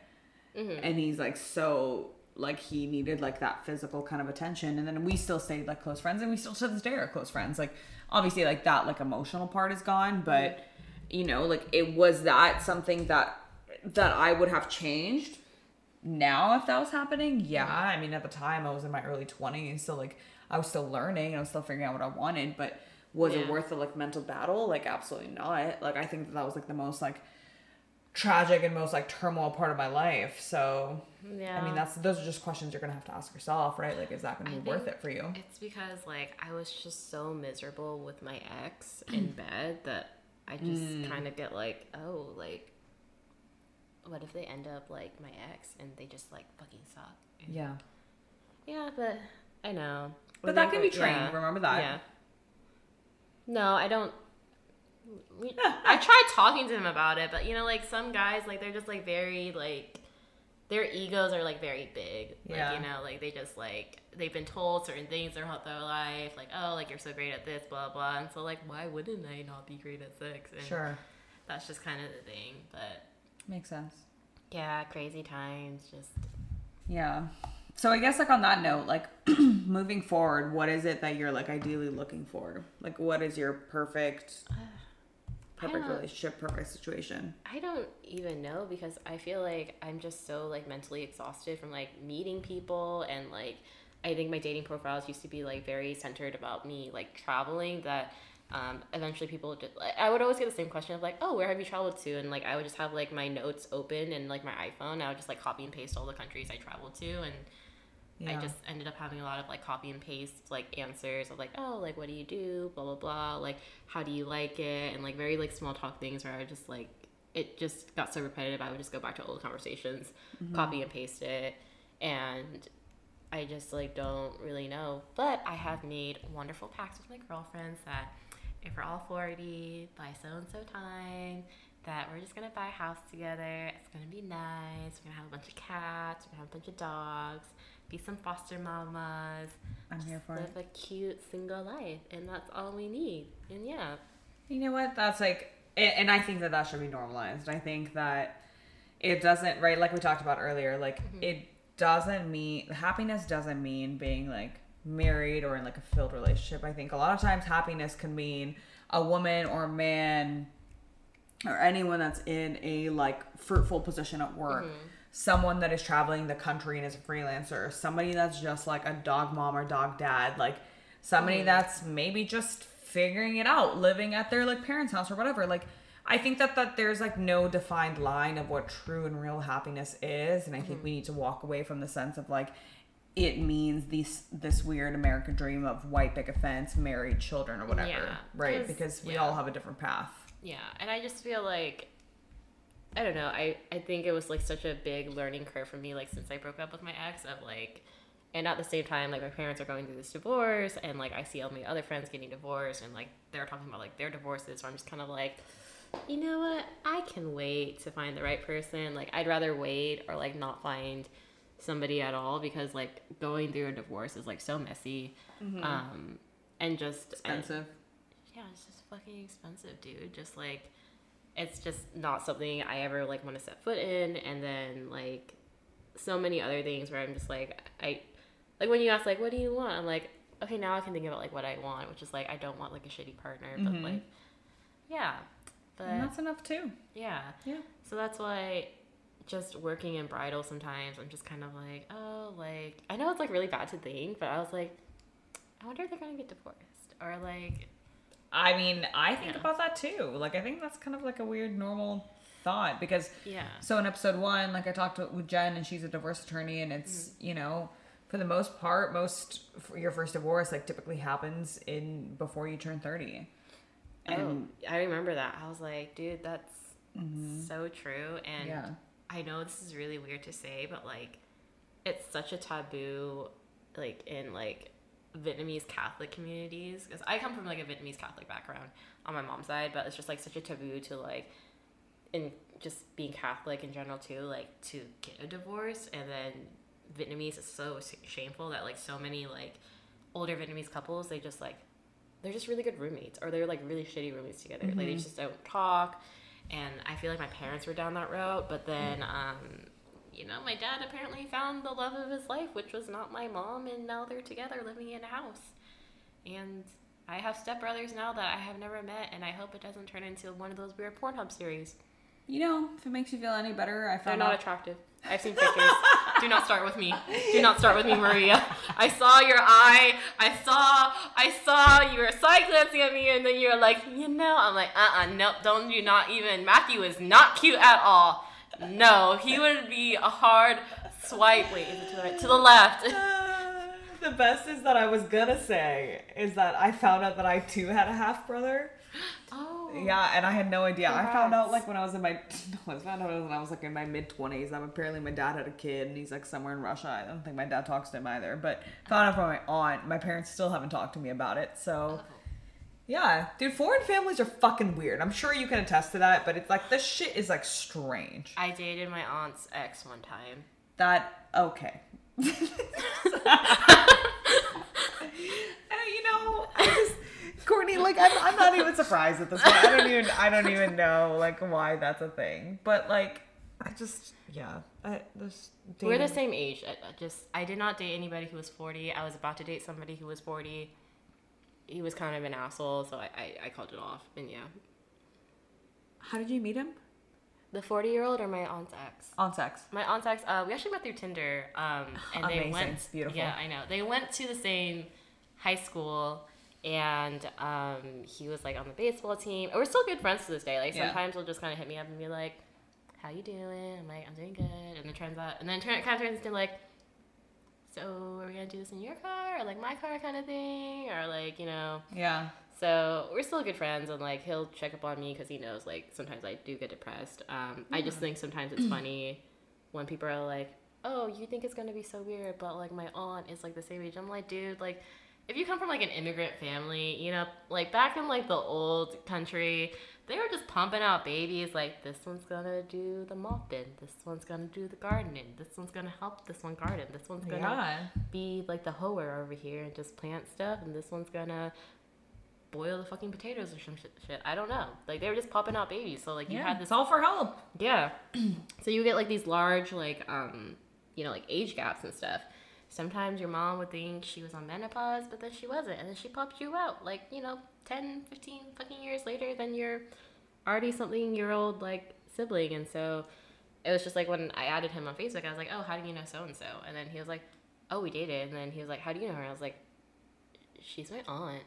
And he's like so like he needed like that physical kind of attention. And then we still stayed like close friends and we still to this day are close friends. Like obviously like that like emotional part is gone but you know like it was that something that that i would have changed? Now if that was happening yeah. I mean at the time i was in my early 20s so like i was still learning and i was still figuring out what i wanted but was it worth the like mental battle? Like absolutely not. Like i think that, that was like the most like tragic and most like turmoil part of my life so Yeah. I mean, that's those are just questions you're gonna have to ask yourself, right? Like, is that gonna I be worth it for you? It's because like I was just so miserable with my ex in bed that I just Mm. kind of get like, oh, like, what if they end up like my ex and they just like fucking suck? And- Yeah, Yeah, but I know. but that can be trained. yeah. Remember that. Yeah. No, I don't. We, I tried talking to him about it, but you know, like some guys, like they're just like very like their egos are like very big. Like, Yeah. you know, like they just like they've been told certain things their whole their life, like oh, like you're so great at this, blah blah. And so like, why wouldn't I not be great at sex? And Sure, That's just kind of the thing, but makes sense. yeah, crazy times. Just Yeah. So I guess like on that note, like moving forward, what is it that you're like ideally looking for? Like, what is your perfect, uh, perfect relationship, perfect situation? I don't even know because I feel like I'm just so like mentally exhausted from like meeting people and like I think my dating profiles used to be like very centered about me like traveling that um, eventually people just like, I would always get the same question of like oh where have you traveled to? And like I would just have like my notes open and like my iPhone. I would just like copy and paste all the countries I traveled to and I just ended up having a lot of like copy and paste like answers of like, oh, like what do you do? Blah blah blah. Like how do you like it? And like very like small talk things where I just like it just got so repetitive. I would just go back to old conversations, mm-hmm. copy and paste it, and I just like don't really know. But I have made wonderful pacts with my girlfriends that if we're all forty by so and so time, that we're just gonna buy a house together. It's gonna be nice. We're gonna have a bunch of cats. We're gonna have a bunch of dogs. Be some foster mamas. I'm here for live it. a cute single life, and that's all we need. And yeah, You know what? That's like, and I think that that should be normalized. I think that it doesn't, right? Like we talked about earlier, like mm-hmm. it doesn't mean happiness doesn't mean being like married or in like a filled relationship. I think a lot of times happiness can mean a woman or a man or anyone that's in a like fruitful position at work. Mm-hmm. Someone that is traveling the country and is a freelancer, somebody that's just like a dog mom or dog dad, like somebody mm. that's maybe just figuring it out, living at their like parents' house or whatever. Like I think that that there's like no defined line of what true and real happiness is, and I think mm-hmm. we need to walk away from the sense of like it means this this weird American dream of white picket fence, married, children, or whatever, Yeah, right? 'cause- Because we yeah. all have a different path. Yeah, and I just feel like I don't know. I I think it was like such a big learning curve for me like since I broke up with my ex of like and at the same time like my parents are going through this divorce and like I see all my other friends getting divorced and like they're talking about like their divorces so I'm just kind of like you know what? I can wait to find the right person. Like I'd rather wait or like not find somebody at all because like going through a divorce is like so messy. Um and just and- Expensive. yeah, it's just fucking expensive, dude. Just like it's just not something I ever like want to set foot in and then like so many other things where I'm just like I like when you ask like what do you want? I'm like, okay, now I can think about like what I want, which is like I don't want like a shitty partner, but mm-hmm. like yeah. But And that's enough too. yeah. Yeah. So that's why just working in bridal sometimes I'm just kind of like, oh, like I know it's like really bad to think, but I was like, I wonder if they're gonna get divorced. Or like I mean, I think Yeah. about that too. Like, I think that's kind of like a weird normal thought because Yeah. so in episode one, like I talked to, with Jen and she's a divorce attorney, and it's mm-hmm. you know for the most part, most your first divorce like typically happens in before you turn thirty. oh, I remember that. I was like, dude, that's mm-hmm. so true. And Yeah. I know this is really weird to say, but like, it's such a taboo, like in like Vietnamese Catholic communities. Because I come from like a Vietnamese Catholic background on my mom's side, but it's just like such a taboo to like, in just being Catholic in general too, like to get a divorce. And then Vietnamese is so shameful that like so many like older Vietnamese couples, they just like they're just really good roommates or they're like really shitty roommates together. Like they just don't talk. And I feel like my parents were down that road, but then um, you know, my dad apparently found the love of his life, which was not my mom, and now they're together living in a house. And I have stepbrothers now that I have never met, and I hope it doesn't turn into one of those weird Pornhub series. You know, if it makes you feel any better, I found They're not out. attractive. I've seen pictures. Do not start with me. Do not start with me, Maria. I saw your eye. I saw. I saw you were side glancing at me, and then you're like, you know. I'm like, uh, uh nope. Don't you not even. Matthew is not cute at all. No, he would be a hard swipe. Wait, is it to the right? To the left. the best is that I was gonna say is that I found out that I too had a half brother. Oh. Yeah, and I had no idea. I found out like when I was in my no, I found out when I was like in my mid twenties. That apparently my dad had a kid and he's like somewhere in Russia. I don't think my dad talks to him either. But found out from my aunt. My parents still haven't talked to me about it. So oh. Yeah, dude, foreign families are fucking weird. I'm sure you can attest to that. But it's like this shit is like strange. I dated my aunt's ex one time. That okay. You know, I just Courtney, like I'm, I'm not even surprised at this point. I don't even I don't even know like why that's a thing. But like I just yeah, I this We're the same age. I, I just I did not date anybody who was 40. I was about to date somebody who was 40. He was kind of an asshole, so I, I, I called it off. And yeah. How did you meet him? The 40 year old or my aunt's ex? On sex. My aunt's ex, uh, we actually met through Tinder. Um, and they Amazing. went. Beautiful. Yeah, I know. They went to the same high school, and um, he was like on the baseball team. And we're still good friends to this day. Like Yeah. sometimes he'll just kind of hit me up and be like, "How you doing?" I'm like, "I'm doing good." And then turns out, and then turn, it kind of turns into like, "So are we gonna do this in your car or like my car kind of thing or like you know?" Yeah. So we're still good friends, and like he'll check up on me because he knows like sometimes I do get depressed. Um, I just think sometimes it's funny when people are like, "Oh, you think it's gonna be so weird," but like my aunt is like the same age. I'm like, dude, like if you come from like an immigrant family, you know, like back in like the old country, they were just pumping out babies like this one's gonna do the mopping, this one's gonna do the gardening, this one's gonna help this one garden, this one's gonna Yeah. be like the hoer over here and just plant stuff, and this one's gonna boil the fucking potatoes or some shit. shit. I don't know. Like they were just popping out babies, so like you Yeah, had this it's all for help. yeah. so you get like these large like um you know like age gaps and stuff. Sometimes your mom would think she was on menopause, but then she wasn't, and then she popped you out like you know 10, 15 fucking years later than your already something year old like sibling, and so it was just like when I added him on Facebook, I was like, oh, how do you know so and so? And then he was like, oh, we dated, and then he was like, how do you know her? I was like, she's my aunt,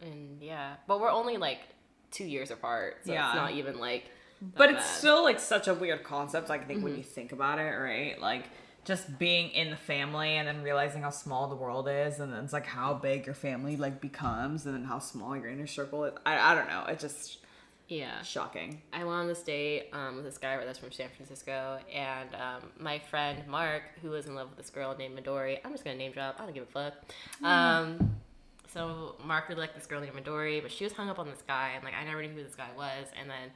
and yeah, but we're only like two years apart, so Yeah. it's not even like. But that it's still like such a weird concept. Like, I think Mm-hmm. when you think about it, right? Like Just being in the family and then realizing how small the world is, and then it's like how big your family like becomes, and then how small your inner circle is. I, I don't know. It's just Yeah. shocking. I went on this date um, with this guy that's from San Francisco, and um, my friend Mark, who was in love with this girl named Midori. I'm just gonna name drop. I don't give a fuck. Um, so Mark really liked this girl named Midori, but she was hung up on this guy, and like I never knew who this guy was. And then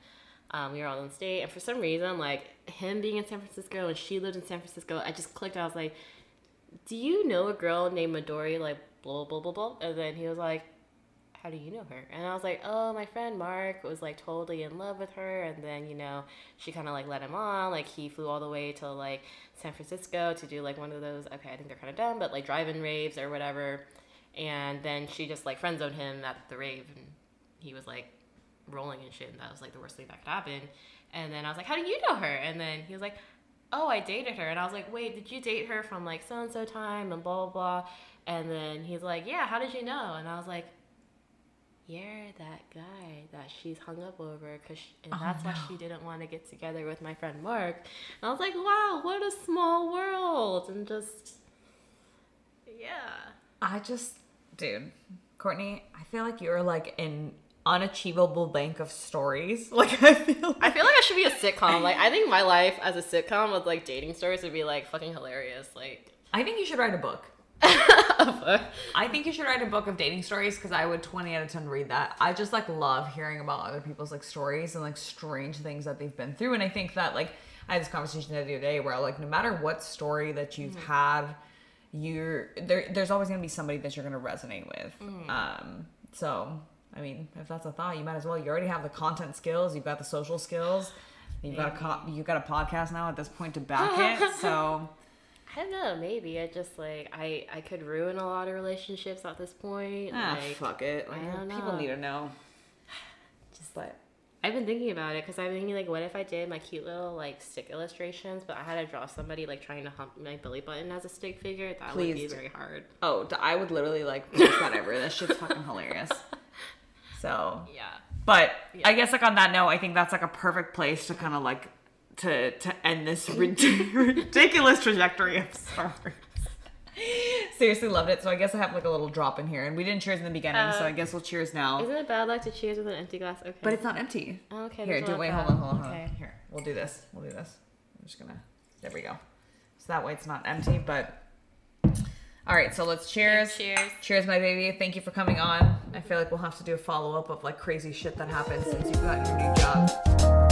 um, we were all in this date, and for some reason, like him being in San Francisco and she lived in San Francisco, I just clicked. I was like, "Do you know a girl named Midori?" Like blah blah blah blah. And then he was like, how do you know her? And I was like, oh, my friend Mark was like totally in love with her. And then, you know, she kind of like let him on. Like, he flew all the way to like San Francisco to do like one of those, okay, I think they're kind of dumb, but like drive in raves or whatever. And then she just like friend zoned him at the rave. And he was like rolling and shit. And that was like the worst thing that could happen. And then I was like, how do you know her? And then he was like, oh, I dated her. And I was like, wait, did you date her from like so and so time and blah, blah, blah. And then he's like, yeah, how did you know? And I was like, you're that guy that she's hung up over because and oh, that's why she didn't want to get together with my friend mark and i was like wow what a small world and just yeah I just, dude, Courtney, I feel like you're like an unachievable bank of stories. Like I feel. i feel like i should be a sitcom like i think my life as a sitcom with like dating stories would be like fucking hilarious like I think you should write a book. I think you should write a book of dating stories because I would 20 out of 10 read that. I just like love hearing about other people's like stories and like strange things that they've been through. And I think that like I had this conversation the other day where like no matter what story that you've had, you're there there's always gonna be somebody that you're gonna resonate with. Um so I mean, if that's a thought, you might as well. You already have the content skills, you've got the social skills, you've got a co- you've got a podcast now at this point to back it. So i don't know maybe i just like i i could ruin a lot of relationships at this point ah, like fuck it. Like, people know. need to know. just like I've been thinking about it because I've been thinking like, what if I did my cute little like stick illustrations, but I had to draw somebody like trying to hump my belly button as a stick figure. That would be very hard. Oh, I would literally like that ever. That shit's fucking hilarious. so Yeah. But I guess like on that note, I think that's like a perfect place to kind of like to to end this rid- ridiculous trajectory of stories. Seriously loved it. So I guess I have like a little drop in here, and we didn't cheers in the beginning, so I uh, guess we'll cheers now. Isn't it bad luck to cheers with an empty glass? Okay. But it's not empty. Oh, okay. Here, do wait, at hold on, hold on, hold on. Okay. Here, we'll do this. We'll do this. I'm just gonna. There we go. So that way it's not empty, but. All right, so let's cheers. Cheers. Cheers, my baby. Thank you for coming on. I feel like we'll have to do a follow up of like crazy shit that happened since you got your new job.